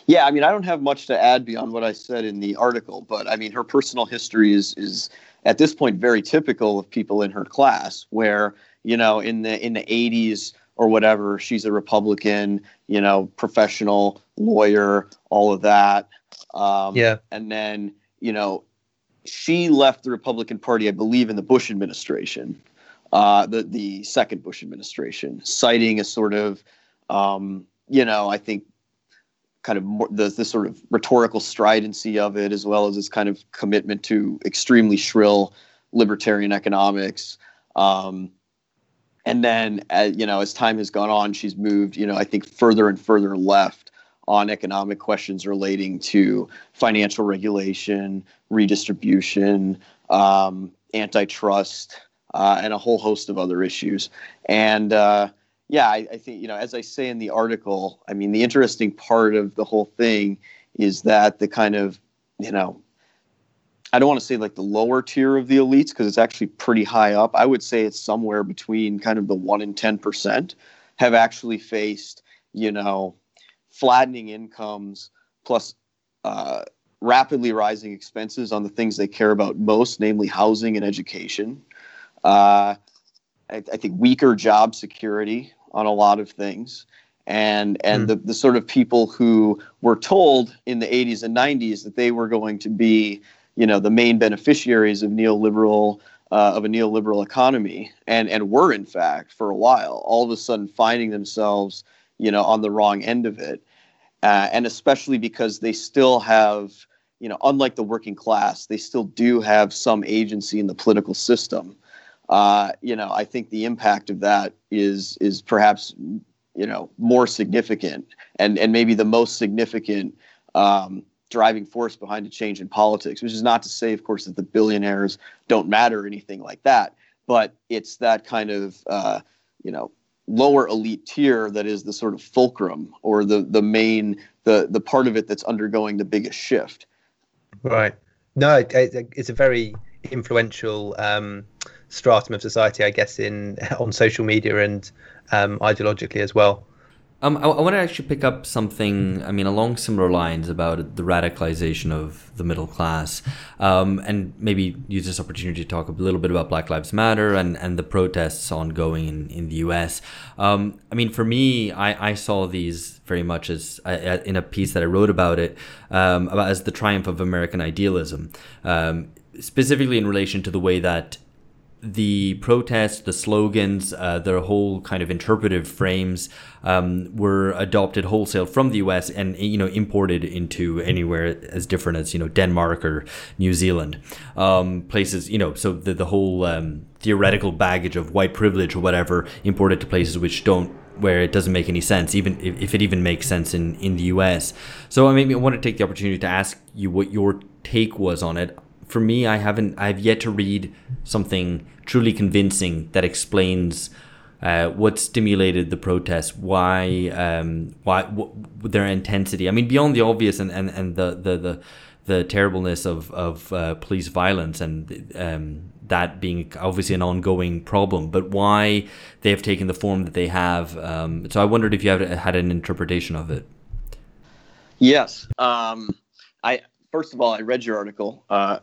Speaker 4: Yeah, I mean, I don't have much to add beyond what I said in the article, but I mean, her personal history is is at this point very typical of people in her class, where you know, in the in the 80s or whatever. She's a Republican, you know, professional lawyer, all of that. Um,
Speaker 3: yeah.
Speaker 4: And then, you know, she left the Republican Party, I believe, in the Bush administration, uh, the the second Bush administration, citing a sort of, um, you know, I think, kind of more, the the sort of rhetorical stridency of it, as well as its kind of commitment to extremely shrill libertarian economics. Um, and then uh, you know as time has gone on she's moved you know i think further and further left on economic questions relating to financial regulation redistribution um, antitrust uh, and a whole host of other issues and uh, yeah I, I think you know as i say in the article i mean the interesting part of the whole thing is that the kind of you know I don't want to say like the lower tier of the elites because it's actually pretty high up. I would say it's somewhere between kind of the one and ten percent have actually faced, you know, flattening incomes plus uh, rapidly rising expenses on the things they care about most, namely housing and education. Uh, I, I, think weaker job security on a lot of things. And and mm. the, the sort of people who were told in the 80s and 90s that they were going to be you know the main beneficiaries of neoliberal uh, of a neoliberal economy and and were in fact for a while all of a sudden finding themselves you know on the wrong end of it uh, and especially because they still have you know unlike the working class they still do have some agency in the political system uh, you know i think the impact of that is is perhaps you know more significant and and maybe the most significant um, driving force behind a change in politics, which is not to say, of course, that the billionaires don't matter or anything like that, but it's that kind of, uh, you know, lower elite tier that is the sort of fulcrum or the the main the the part of it that's undergoing the biggest shift.
Speaker 3: Right. No, it, it, it's a very influential um, stratum of society, I guess, in on social media and um, ideologically as well.
Speaker 1: Um, I, I want to actually pick up something, I mean, along similar lines about the radicalization of the middle class, um, and maybe use this opportunity to talk a little bit about Black Lives Matter and, and the protests ongoing in, in the US. Um, I mean, for me, I, I saw these very much as uh, in a piece that I wrote about it, um, about as the triumph of American idealism, um, specifically in relation to the way that the protests, the slogans, uh, their whole kind of interpretive frames um, were adopted wholesale from the U.S. and you know imported into anywhere as different as you know Denmark or New Zealand, um, places you know. So the the whole um, theoretical baggage of white privilege or whatever imported to places which don't where it doesn't make any sense, even if, if it even makes sense in in the U.S. So I maybe I want to take the opportunity to ask you what your take was on it for me, I haven't. I've yet to read something truly convincing that explains uh, what stimulated the protests, why, um, why their intensity. I mean, beyond the obvious and, and, and the, the, the, the terribleness of of uh, police violence and um, that being obviously an ongoing problem, but why they have taken the form that they have. Um, so I wondered if you had, had an interpretation of it.
Speaker 4: Yes. Um, I first of all, I read your article. Uh,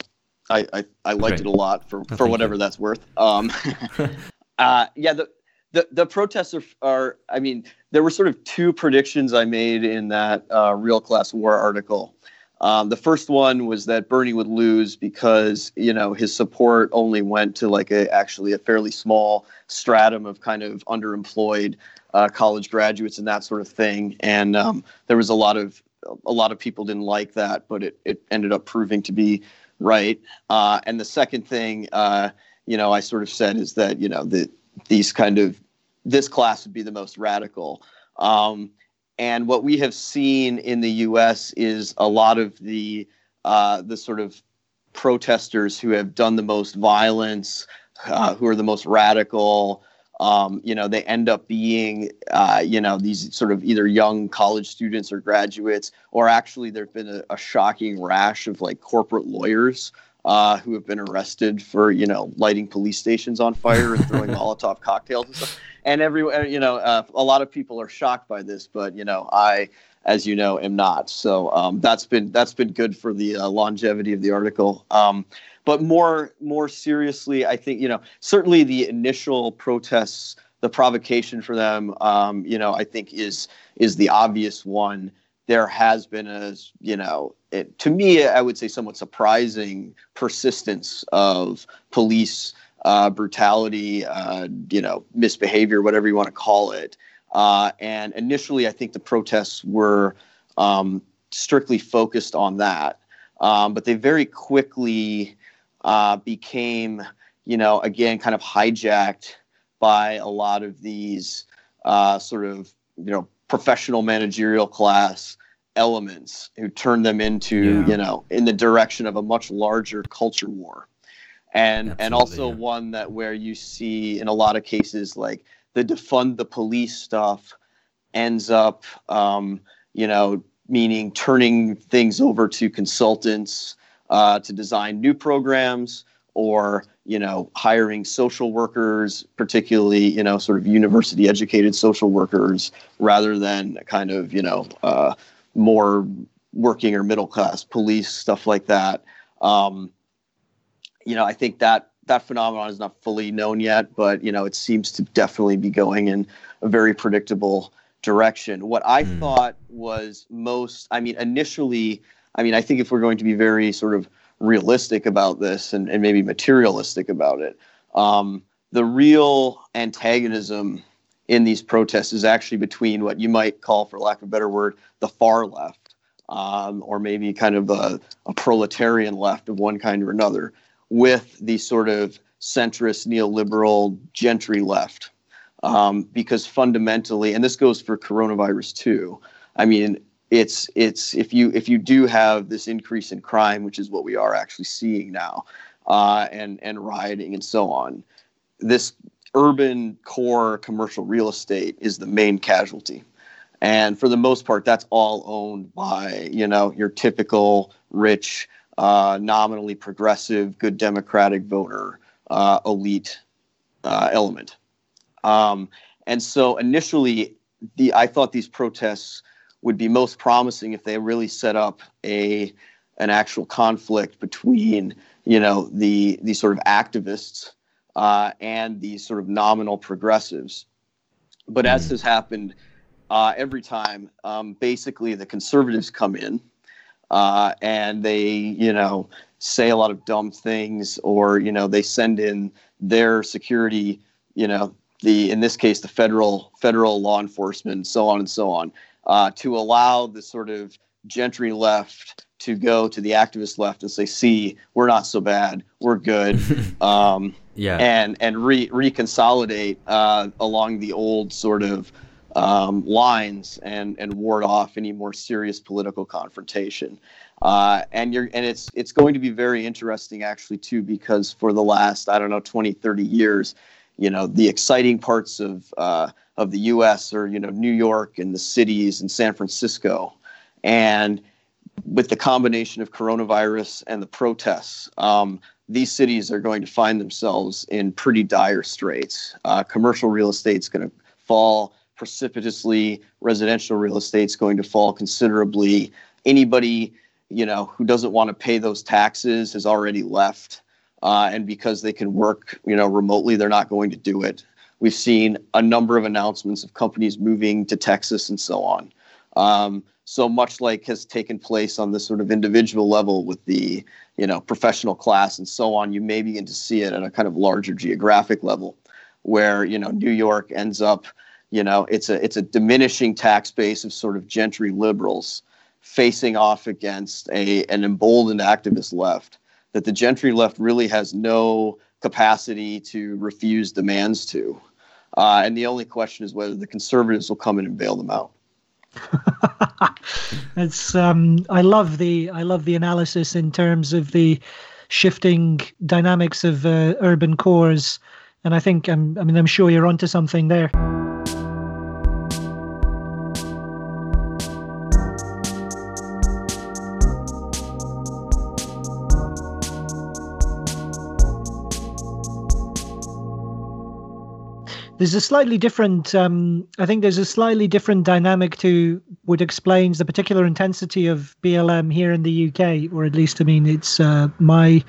Speaker 4: I I, I liked Great. it a lot for oh, for whatever you. that's worth. Um, uh, yeah, the the the protests are, are I mean there were sort of two predictions I made in that uh, Real Class War article. Um, the first one was that Bernie would lose because you know his support only went to like a actually a fairly small stratum of kind of underemployed uh, college graduates and that sort of thing, and um, there was a lot of a lot of people didn't like that, but it, it ended up proving to be right? Uh, and the second thing, uh, you know, I sort of said is that you know the these kind of this class would be the most radical. Um, and what we have seen in the U.S. is a lot of the uh, the sort of protesters who have done the most violence, uh, who are the most radical, um, you know, they end up being, uh, you know, these sort of either young college students or graduates, or actually there's been a, a shocking rash of like corporate lawyers uh, who have been arrested for, you know, lighting police stations on fire and throwing Molotov cocktails and stuff. And every, uh, you know, uh, a lot of people are shocked by this, but you know, I, as you know, am not. So um, that's been that's been good for the uh, longevity of the article. Um, but more more seriously, I think you know certainly the initial protests, the provocation for them, um, you know, I think is is the obvious one. There has been a you know it, to me, I would say somewhat surprising persistence of police uh, brutality, uh, you know, misbehavior, whatever you want to call it. Uh, and initially, I think the protests were um, strictly focused on that. Um, but they very quickly uh, became, you know, again, kind of hijacked by a lot of these uh, sort of, you know, professional managerial class elements who turned them into, yeah. you know, in the direction of a much larger culture war. And Absolutely, and also yeah. one that where you see in a lot of cases like the defund the police stuff ends up, um, you know, meaning turning things over to consultants uh, to design new programs or you know hiring social workers particularly you know sort of university educated social workers rather than kind of you know uh, more working or middle class police stuff like that um, you know i think that that phenomenon is not fully known yet but you know it seems to definitely be going in a very predictable direction what i mm. thought was most i mean initially I mean, I think if we're going to be very sort of realistic about this and, and maybe materialistic about it, um, the real antagonism in these protests is actually between what you might call, for lack of a better word, the far left, um, or maybe kind of a, a, proletarian left of one kind or another, with the sort of centrist neoliberal gentry left. Um, because fundamentally, and this goes for coronavirus too. I mean, it's it's if you if you do have this increase in crime, which is what we are actually seeing now, uh, and and rioting and so on, this urban core commercial real estate is the main casualty, and for the most part, that's all owned by you know your typical rich uh, nominally progressive, good Democratic voter uh, elite uh, element. Um, and so initially, the I thought these protests would be most promising if they really set up a an actual conflict between you know the the sort of activists uh, and these sort of nominal progressives. But as mm. has happened uh, every time, um, basically the conservatives come in uh, and they, you know, say a lot of dumb things, or you know, they send in their security, you know, the in this case the federal federal law enforcement, so on and so on, uh, to allow the sort of gentry left to go to the activist left and say, "See, we're not so bad, we're good," um, yeah, and and re reconsolidate uh, along the old sort of um, lines and and ward off any more serious political confrontation. Uh, and you're and it's it's going to be very interesting actually too because for the last I don't know 20 30 years you know the exciting parts of uh, of the U.S. are you know New York and the cities and San Francisco and with the combination of coronavirus and the protests um, these cities are going to find themselves in pretty dire straits uh, commercial real estate is going to fall precipitously. Residential real estate is going to fall considerably. Anybody, you know, who doesn't want to pay those taxes has already left. Uh, and because they can work, you know, remotely, they're not going to do it. We've seen a number of announcements of companies moving to Texas and so on. Um, so much like has taken place on the sort of individual level with the, you know, professional class and so on, you may begin to see it at a kind of larger geographic level, where you know New York ends up you know, it's a it's a diminishing tax base of sort of gentry liberals facing off against a an emboldened activist left that the gentry left really has no capacity to refuse demands to. Uh, and the only question is whether the conservatives will come in and bail them out.
Speaker 2: it's um, I love the I love the analysis in terms of the shifting dynamics of uh, urban cores, and I think I'm I mean I'm sure you're onto something there. There's a slightly different um, i think there's a slightly different dynamic to what explains the particular intensity of blm here in the uk or at least i mean it's uh, my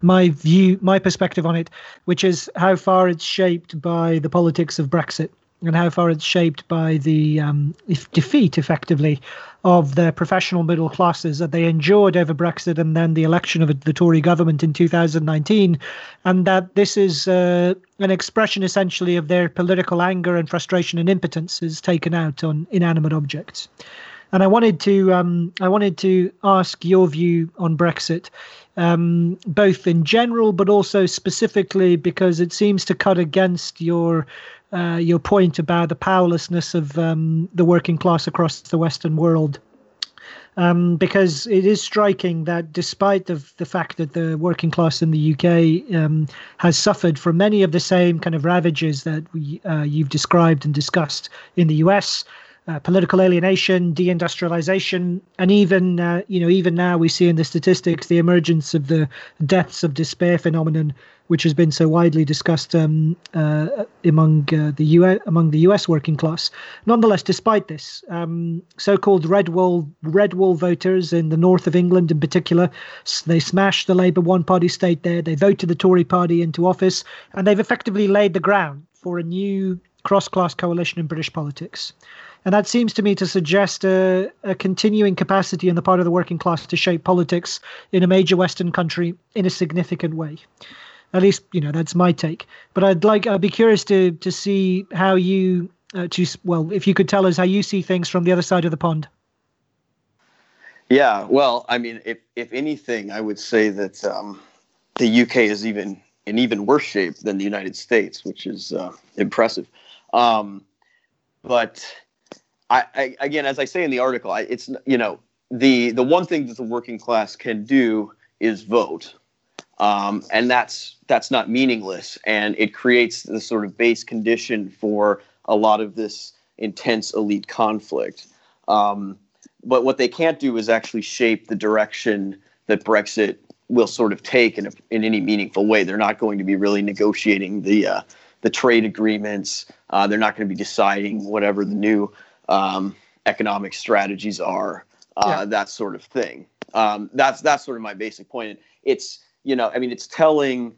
Speaker 2: my view my perspective on it which is how far it's shaped by the politics of brexit and how far it's shaped by the um, defeat, effectively, of the professional middle classes that they endured over Brexit and then the election of the Tory government in 2019, and that this is uh, an expression essentially of their political anger and frustration and impotence is taken out on inanimate objects. And I wanted to um, I wanted to ask your view on Brexit, um, both in general but also specifically because it seems to cut against your uh, your point about the powerlessness of um, the working class across the Western world. Um, because it is striking that despite the, the fact that the working class in the UK um, has suffered from many of the same kind of ravages that we, uh, you've described and discussed in the US, uh, political alienation, deindustrialization, and even uh, you know even now we see in the statistics the emergence of the deaths of despair phenomenon, which has been so widely discussed um, uh, among uh, the US among the U.S. working class. Nonetheless, despite this, um, so-called red wall red wall voters in the north of England, in particular, they smashed the Labour one-party state there. They voted the Tory party into office, and they've effectively laid the ground for a new cross-class coalition in British politics. And that seems to me to suggest a, a, continuing capacity on the part of the working class to shape politics in a major Western country in a significant way. At least, you know, that's my take. But I'd like, I'd be curious to to see how you, uh, to well, if you could tell us how you see things from the other side of the pond.
Speaker 4: Yeah, well, I mean, if if anything, I would say that um, the UK is even in even worse shape than the United States, which is uh, impressive. Um, but I, I, again, as I say in the article, I, it's you know the the one thing that the working class can do is vote, um, and that's that's not meaningless, and it creates the sort of base condition for a lot of this intense elite conflict. Um, but what they can't do is actually shape the direction that Brexit will sort of take in, a, in any meaningful way. They're not going to be really negotiating the uh, the trade agreements. Uh, they're not going to be deciding whatever the new um, economic strategies are. Uh, yeah. That sort of thing. Um, that's that's sort of my basic point. It's you know, I mean, it's telling.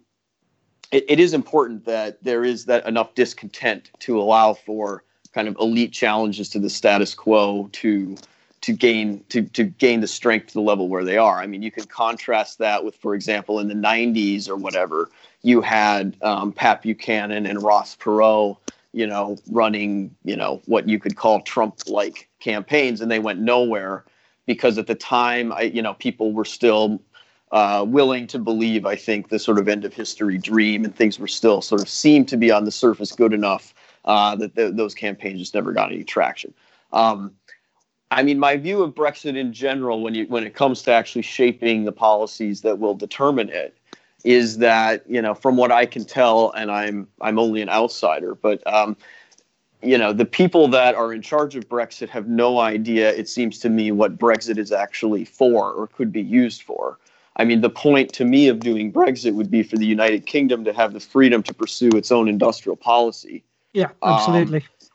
Speaker 4: It, it is important that there is that enough discontent to allow for kind of elite challenges to the status quo to to gain to to gain the strength to the level where they are. I mean, you can contrast that with, for example, in the '90s or whatever, you had um, Pat Buchanan and Ross Perot, you know, running you know what you could call Trump-like campaigns, and they went nowhere because at the time, I you know, people were still uh, willing to believe, I think, the sort of end of history dream, and things were still sort of seemed to be on the surface good enough uh, that th- those campaigns just never got any traction. Um, I mean, my view of Brexit in general, when you when it comes to actually shaping the policies that will determine it, is that you know, from what I can tell, and I'm I'm only an outsider, but um, you know, the people that are in charge of Brexit have no idea. It seems to me what Brexit is actually for or could be used for. I mean, the point to me of doing Brexit would be for the United Kingdom to have the freedom to pursue its own industrial policy.
Speaker 2: Yeah, absolutely. Um,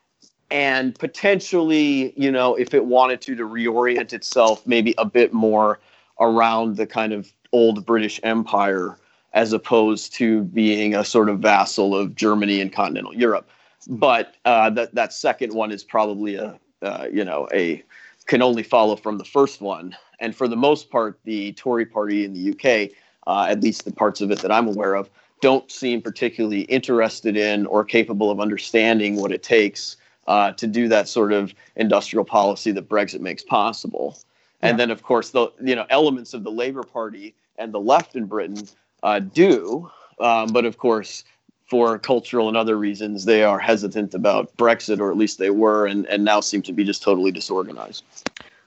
Speaker 4: and potentially, you know, if it wanted to, to reorient itself maybe a bit more around the kind of old British Empire as opposed to being a sort of vassal of Germany and continental Europe. But uh, that that second one is probably a uh, you know a can only follow from the first one. And for the most part, the Tory party in the UK, uh, at least the parts of it that I'm aware of, don't seem particularly interested in or capable of understanding what it takes uh, to do that sort of industrial policy that Brexit makes possible. Yeah. And then, of course, the you know elements of the Labour Party and the left in Britain uh, do, um, but of course, for cultural and other reasons, they are hesitant about Brexit, or at least they were, and, and now seem to be just totally disorganized.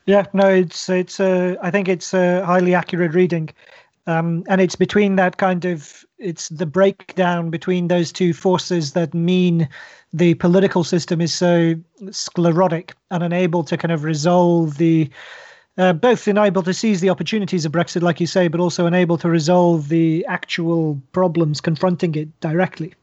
Speaker 2: Yeah, no, it's it's. Uh, I think it's a highly accurate reading, um, and it's between that kind of it's the breakdown between those two forces that mean the political system is so sclerotic and unable to kind of resolve the uh, both unable to seize the opportunities of Brexit, like you say, but also unable to resolve the actual problems confronting it directly.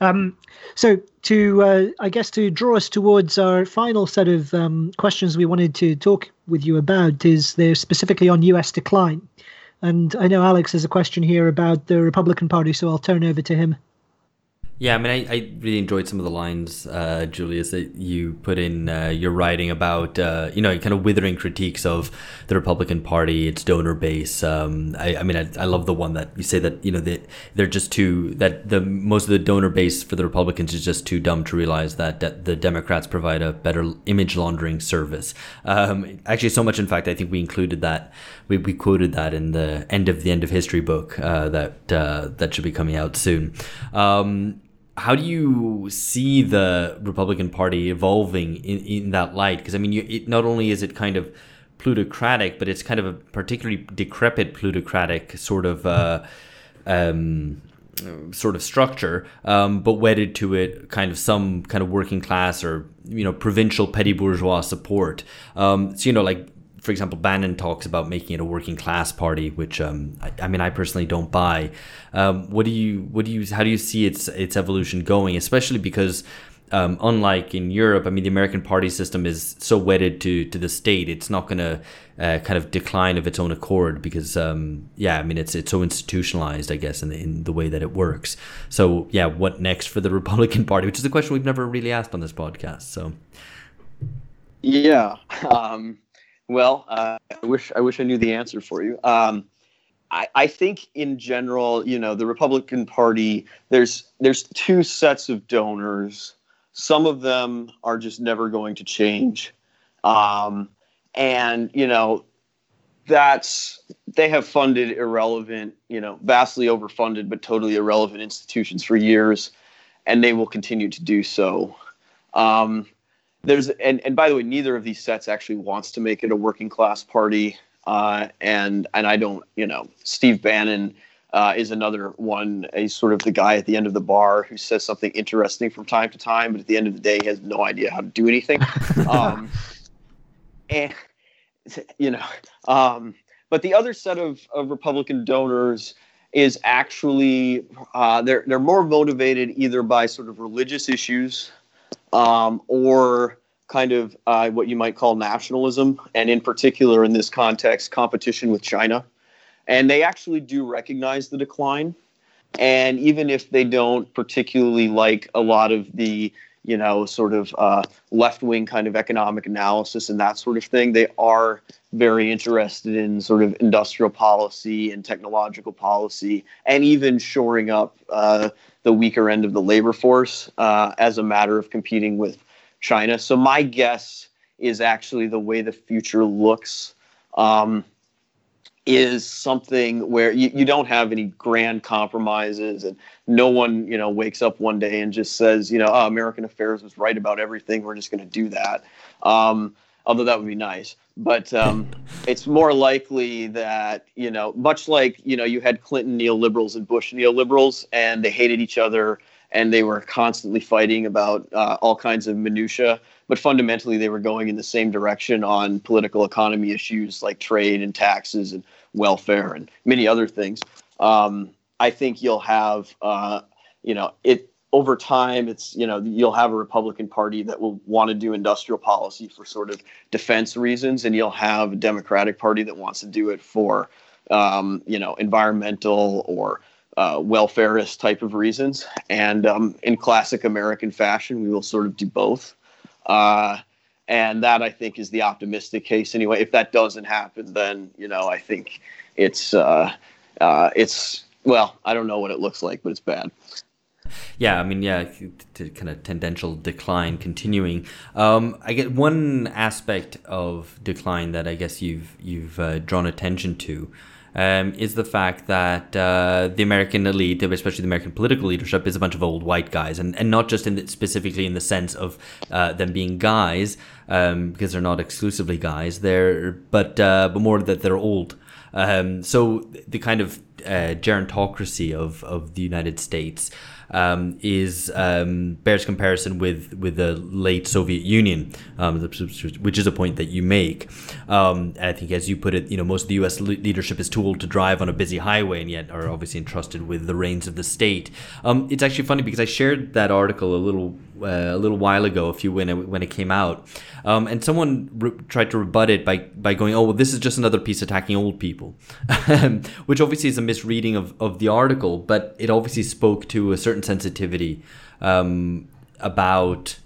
Speaker 2: Um, so, to uh, I guess to draw us towards our final set of um, questions we wanted to talk with you about is they're specifically on U.S. decline, and I know Alex has a question here about the Republican Party, so I'll turn over to him.
Speaker 1: Yeah, I mean, I, I really enjoyed some of the lines, uh, Julius, that you put in uh, your writing about, uh, you know, kind of withering critiques of the Republican Party, its donor base. Um, I, I, mean, I, I, love the one that you say that, you know, they, they're just too, that the most of the donor base for the Republicans is just too dumb to realize that, that the Democrats provide a better image laundering service. Um, actually, so much, in fact, I think we included that, we, we quoted that in the end of the end of history book uh, that, uh, that should be coming out soon. Um, how do you see the Republican Party evolving in, in that light? Because I mean, you, it, not only is it kind of plutocratic, but it's kind of a particularly decrepit plutocratic sort of uh, um, sort of structure, um, but wedded to it kind of some kind of working class or you know provincial petty bourgeois support. Um, so you know, like for example, Bannon talks about making it a working class party, which um, I, I, mean, I personally don't buy. Um, what do you, what do you, how do you see its its evolution going? Especially because, um, unlike in Europe, I mean, the American party system is so wedded to to the state, it's not going to uh, kind of decline of its own accord because, um, yeah, I mean, it's it's so institutionalized, I guess, in the, in the way that it works. So, yeah, what next for the Republican Party? Which is a question we've never really asked on this podcast. So,
Speaker 4: yeah. Well, uh, I wish I wish I knew the answer for you. Um, I, I think in general, you know, the Republican Party there's there's two sets of donors. Some of them are just never going to change, um, and you know, that's they have funded irrelevant, you know, vastly overfunded but totally irrelevant institutions for years, and they will continue to do so. Um, there's and, and by the way neither of these sets actually wants to make it a working class party uh, and and i don't you know steve bannon uh, is another one he's sort of the guy at the end of the bar who says something interesting from time to time but at the end of the day he has no idea how to do anything. Um, and you know um, but the other set of, of Republican donors is actually uh, they're they're more motivated either by sort of religious issues um, or kind of uh, what you might call nationalism, and in particular in this context, competition with China. And they actually do recognize the decline. And even if they don't particularly like a lot of the you know, sort of uh, left wing kind of economic analysis and that sort of thing. They are very interested in sort of industrial policy and technological policy, and even shoring up uh, the weaker end of the labor force uh, as a matter of competing with China. So, my guess is actually the way the future looks. Um, is something where you, you don't have any grand compromises and no one you know wakes up one day and just says you know oh, american affairs was right about everything. We're just going to do that. Um, although that would be nice. But um, it's more likely that you know much like you know you had clinton neoliberals and bush neoliberals and they hated each other and they were constantly fighting about uh, all kinds of minutia but fundamentally they were going in the same direction on political economy issues like trade and taxes and welfare and many other things. Um, I think you'll have, uh, you know, it over time. It's you know you'll have a Republican Party that will want to do industrial policy for sort of defense reasons, and you'll have a Democratic Party that wants to do it for, um, you know, environmental or uh, welfarist type of reasons. And um, in classic American fashion, we will sort of do both. Uh, and that I think is the optimistic case anyway. If that doesn't happen, then you know I think it's uh, uh, it's well, I don't know what it looks like, but it's bad.
Speaker 1: Yeah, I mean, yeah, to kind of tendential decline continuing. Um, I get one aspect of decline that I guess you've you've uh, drawn attention to um, is the fact that uh, the American elite, especially the American political leadership, is a bunch of old white guys, and, and not just in the, specifically in the sense of uh, them being guys, um, because they're not exclusively guys. They're but uh, but more that they're old. Um, so the kind of uh, gerontocracy of of the United States um, is um, bears comparison with with the late Soviet Union, um, which is a point that you make. Um, I think, as you put it, you know, most of the U.S. leadership is too old to drive on a busy highway, and yet are obviously entrusted with the reins of the state. Um, it's actually funny because I shared that article a little uh, a little while ago, a few when it, when it came out, um, and someone re- tried to rebut it by by going, "Oh, well, this is just another piece attacking old people," which obviously is a misreading of of the article, but it obviously spoke to a certain sensitivity um, about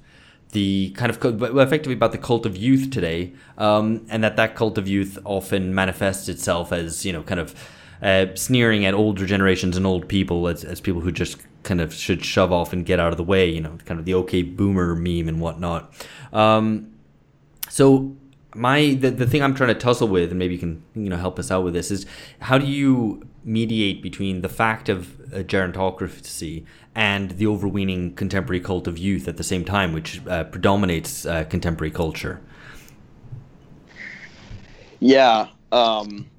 Speaker 1: the kind of effectively about the cult of youth today, um, and that that cult of youth often manifests itself as you know kind of uh, sneering at older generations and old people as, as people who just kind of should shove off and get out of the way, you know, kind of the okay boomer meme and whatnot. Um, so my the, the thing I'm trying to tussle with, and maybe you can you know help us out with this, is how do you mediate between the fact of gerontocracy and the overweening contemporary cult of youth at the same time, which uh, predominates uh, contemporary culture?
Speaker 4: Yeah. Um,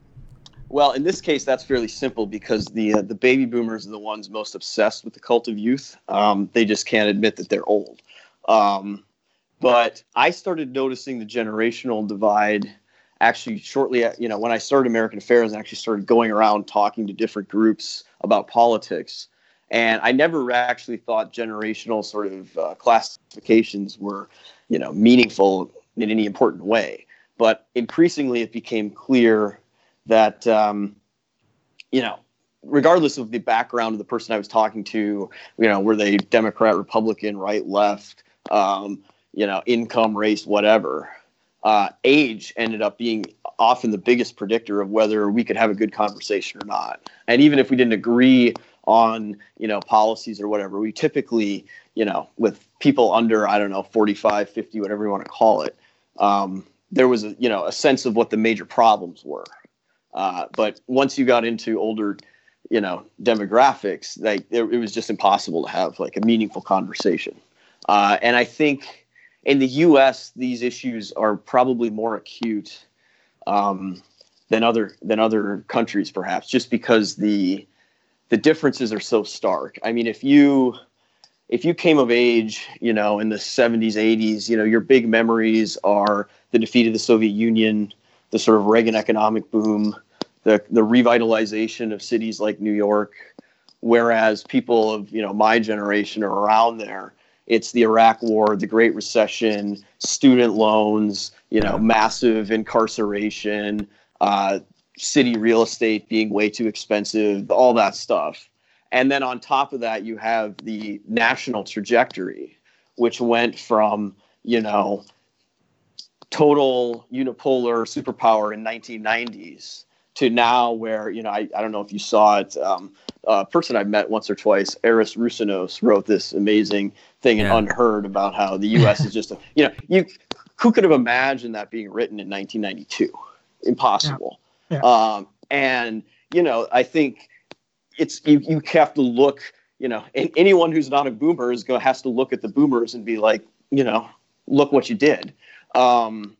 Speaker 4: well, in this case, that's fairly simple because the uh, the baby boomers are the ones most obsessed with the cult of youth. Um, they just can't admit that they're old. Um, but I started noticing the generational divide actually shortly, you know, when I started American Affairs and actually started going around talking to different groups about politics. And I never actually thought generational sort of uh, classifications were, you know, meaningful in any important way. But increasingly, it became clear that um, you know regardless of the background of the person I was talking to, you know, were they Democrat, Republican, right, left, um, you know, income, race, whatever, uh, age ended up being often the biggest predictor of whether we could have a good conversation or not. And even if we didn't agree on, you know, policies or whatever, we typically, you know, with people under, I don't know, 45, 50, whatever you want to call it, um, there was a, you know, a sense of what the major problems were. Uh, but once you got into older, you know, demographics, like it, it, was just impossible to have like a meaningful conversation. Uh, and I think in the U.S. these issues are probably more acute um, than other than other countries, perhaps, just because the the differences are so stark. I mean, if you if you came of age, you know, in the 70s, 80s, you know, your big memories are the defeat of the Soviet Union, the sort of Reagan economic boom, the the revitalization of cities like New York, whereas people of you know my generation are around there. It's the Iraq War, the Great Recession, student loans, you know, massive incarceration, uh, city real estate being way too expensive, all that stuff. And then on top of that, you have the national trajectory, which went from, you know, total unipolar superpower in 1990s to now where, you know, I, I don't know if you saw it. Um, a person I've met once or twice, Aris Roussinos, wrote this amazing thing in
Speaker 1: Yeah.
Speaker 4: UnHerd about how the U.S. is just, a, you know, you who could have imagined that being written in 1992? Impossible.
Speaker 2: Yeah.
Speaker 4: Um, and you know, I think it's you, you have to look. You know, and anyone who's not a boomer is going has to look at the boomers and be like, you know, look what you did. Um,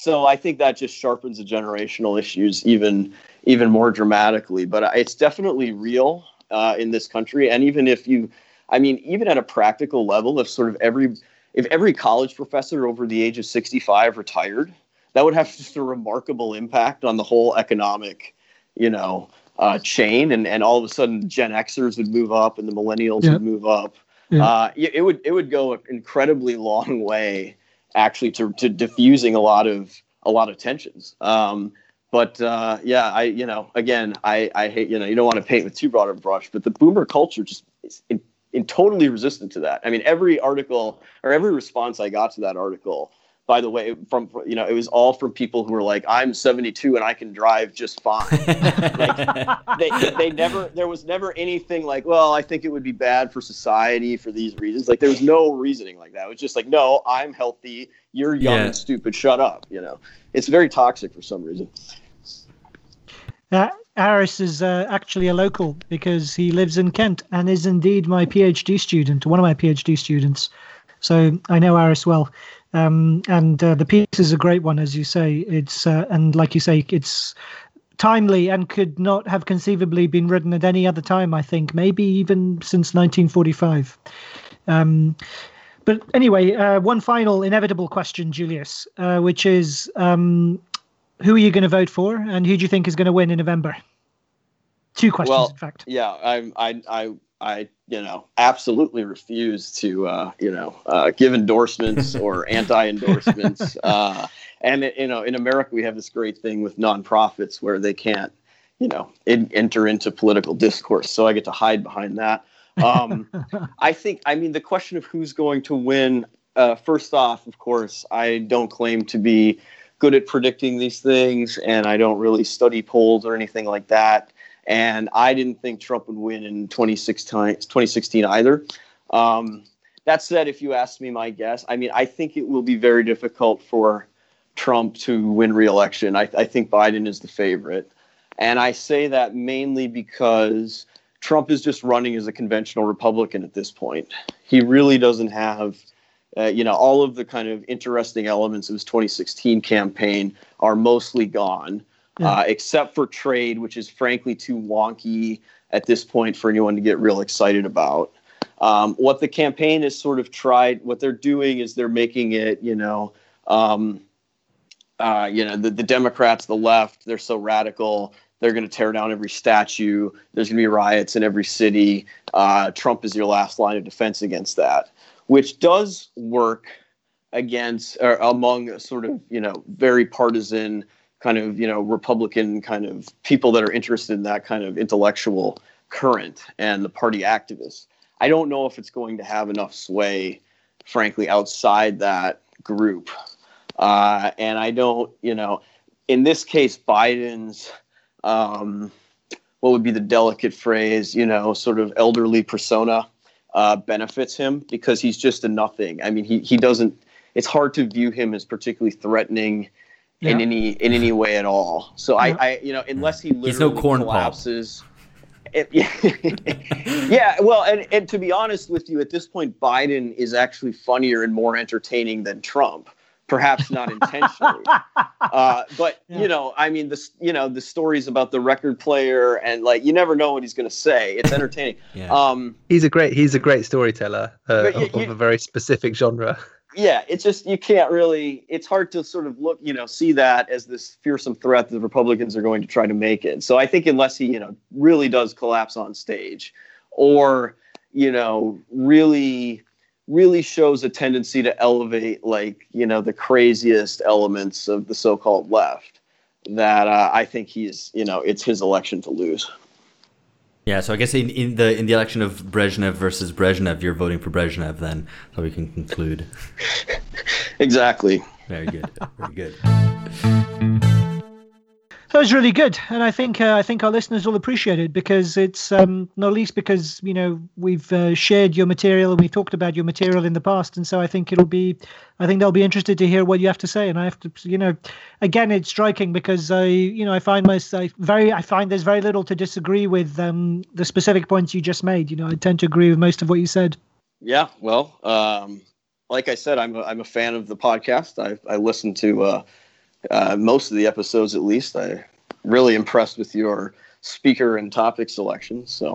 Speaker 4: so I think that just sharpens the generational issues even even more dramatically. But uh, it's definitely real uh, in this country, and even if you, I mean, even at a practical level, if sort of every if every college professor over the age of 65 retired, that would have just a remarkable impact on the whole economic, you know, uh, chain. And, and all of a sudden, Gen Xers would move up and the millennials
Speaker 2: Yeah.
Speaker 4: would move up.
Speaker 2: Yeah.
Speaker 4: Uh, it would it would go an incredibly long way, actually, to, to diffusing a lot of a lot of tensions. Um, but uh, yeah, I you know again I I hate you know you don't want to paint with too broad a brush, but the boomer culture just is in, in totally resistant to that. I mean, every article or every response I got to that article, by the way, from you know it was all from people who were like, I'm 72 and I can drive just fine. they, they never there was never anything like well i think it would be bad for society for these reasons like there was no reasoning like that it was just like no i'm healthy you're young
Speaker 1: Yeah.
Speaker 4: and stupid shut up you know it's very toxic for some reason
Speaker 2: Uh, Aris is uh, actually a local because he lives in Kent and is indeed my PhD student, one of my PhD students. So I know Aris well. Um, and uh, the piece is a great one, as you say. It's uh, and like you say, it's timely and could not have conceivably been written at any other time. I think maybe even since 1945. Um, but anyway, uh, one final inevitable question, Julius, uh, which is um, who are you going to vote for, and who do you think is going to win in November? Two questions,
Speaker 4: Well,
Speaker 2: in fact.
Speaker 4: yeah i i i, I you know absolutely refuse to uh, you know uh, give endorsements or anti-endorsements. Uh, and you know in america we have this great thing with nonprofits where they can't you know in, enter into political discourse. So i get to hide behind that. Um, I think, I mean, the question of who's going to win, uh, first off, of course, I don't claim to be good at predicting these things, and I don't really study polls or anything like that. And I didn't think Trump would win in 2016, 2016 either. Um, that said, if you ask me my guess, I mean, I think it will be very difficult for Trump to win re-election. I, I think Biden is the favorite. And I say that mainly because Trump is just running as a conventional Republican at this point. He really doesn't have, uh, you know, all of the kind of interesting elements of his 2016 campaign are mostly gone,
Speaker 2: Yeah.
Speaker 4: uh, except for trade, which is frankly too wonky at this point for anyone to get real excited about. Um, what the campaign has sort of tried, what they're doing is they're making it, you know, um, uh, you know, the, the Democrats, the left, they're so radical. They're going to tear down every statue. There's going to be riots in every city. Uh, Trump is your last line of defense against that, which does work against or among sort of you know very partisan kind of you know Republican kind of people that are interested in that kind of intellectual current and the party activists. I don't know if it's going to have enough sway, frankly, outside that group. Uh, and I don't, you know, in this case, Biden's, um, what would be the delicate phrase, you know, sort of elderly persona uh, benefits him because he's just a nothing. I mean, he, he doesn't, it's hard to view him as particularly threatening in any in any way at all. So
Speaker 2: Yeah.
Speaker 4: I, I, you know, unless he
Speaker 1: He's no
Speaker 4: literally
Speaker 1: corn pop.
Speaker 4: collapses. It- yeah, well, and, and to be honest with you, at this point, Biden is actually funnier and more entertaining than Trump. Perhaps not intentionally, uh, but
Speaker 2: Yeah.
Speaker 4: you know, I mean, this, you know, the stories about the record player and like you never know what he's going to say. It's entertaining.
Speaker 1: Yeah.
Speaker 4: Um,
Speaker 3: He's a great he's a great storyteller uh,
Speaker 4: But you-
Speaker 3: of, of
Speaker 4: you-
Speaker 3: a very specific genre.
Speaker 4: Yeah, it's just you can't really. It's hard to sort of look, you know, see that as this fearsome threat that the Republicans are going to try to make it. So I think unless he, you know, really does collapse on stage, or you know, really, really shows a tendency to elevate like you know the craziest elements of the so-called left, that uh, I think he's, you know, it's his election to lose.
Speaker 1: Yeah, so I guess in, in the in the election of Brezhnev versus Brezhnev, you're voting for Brezhnev then, so we can conclude.
Speaker 4: exactly.
Speaker 1: Very good. Very good.
Speaker 2: That was really good, and I think uh, I think our listeners will appreciate it because it's um, not least because you know we've uh, shared your material and we've talked about your material in the past, and so I think it'll be, I think they'll be interested to hear what you have to say, and I have to, you know, again it's striking because I, you know, I find myself very, I find there's very little to disagree with um, the specific points you just made. You know, I tend to agree with most of what you said.
Speaker 4: Yeah, well, um, like I said, I'm a, I'm a fan of the podcast. I I listen to. Uh, uh, most of the episodes at least. I really impressed with your speaker and topic selection. So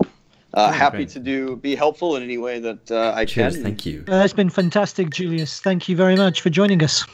Speaker 4: uh, oh, happy great. to do be helpful in any way that uh, I
Speaker 1: Cheers,
Speaker 4: can.
Speaker 1: Thank you.
Speaker 2: Uh, that's been fantastic, Julius. Thank you very much for joining us.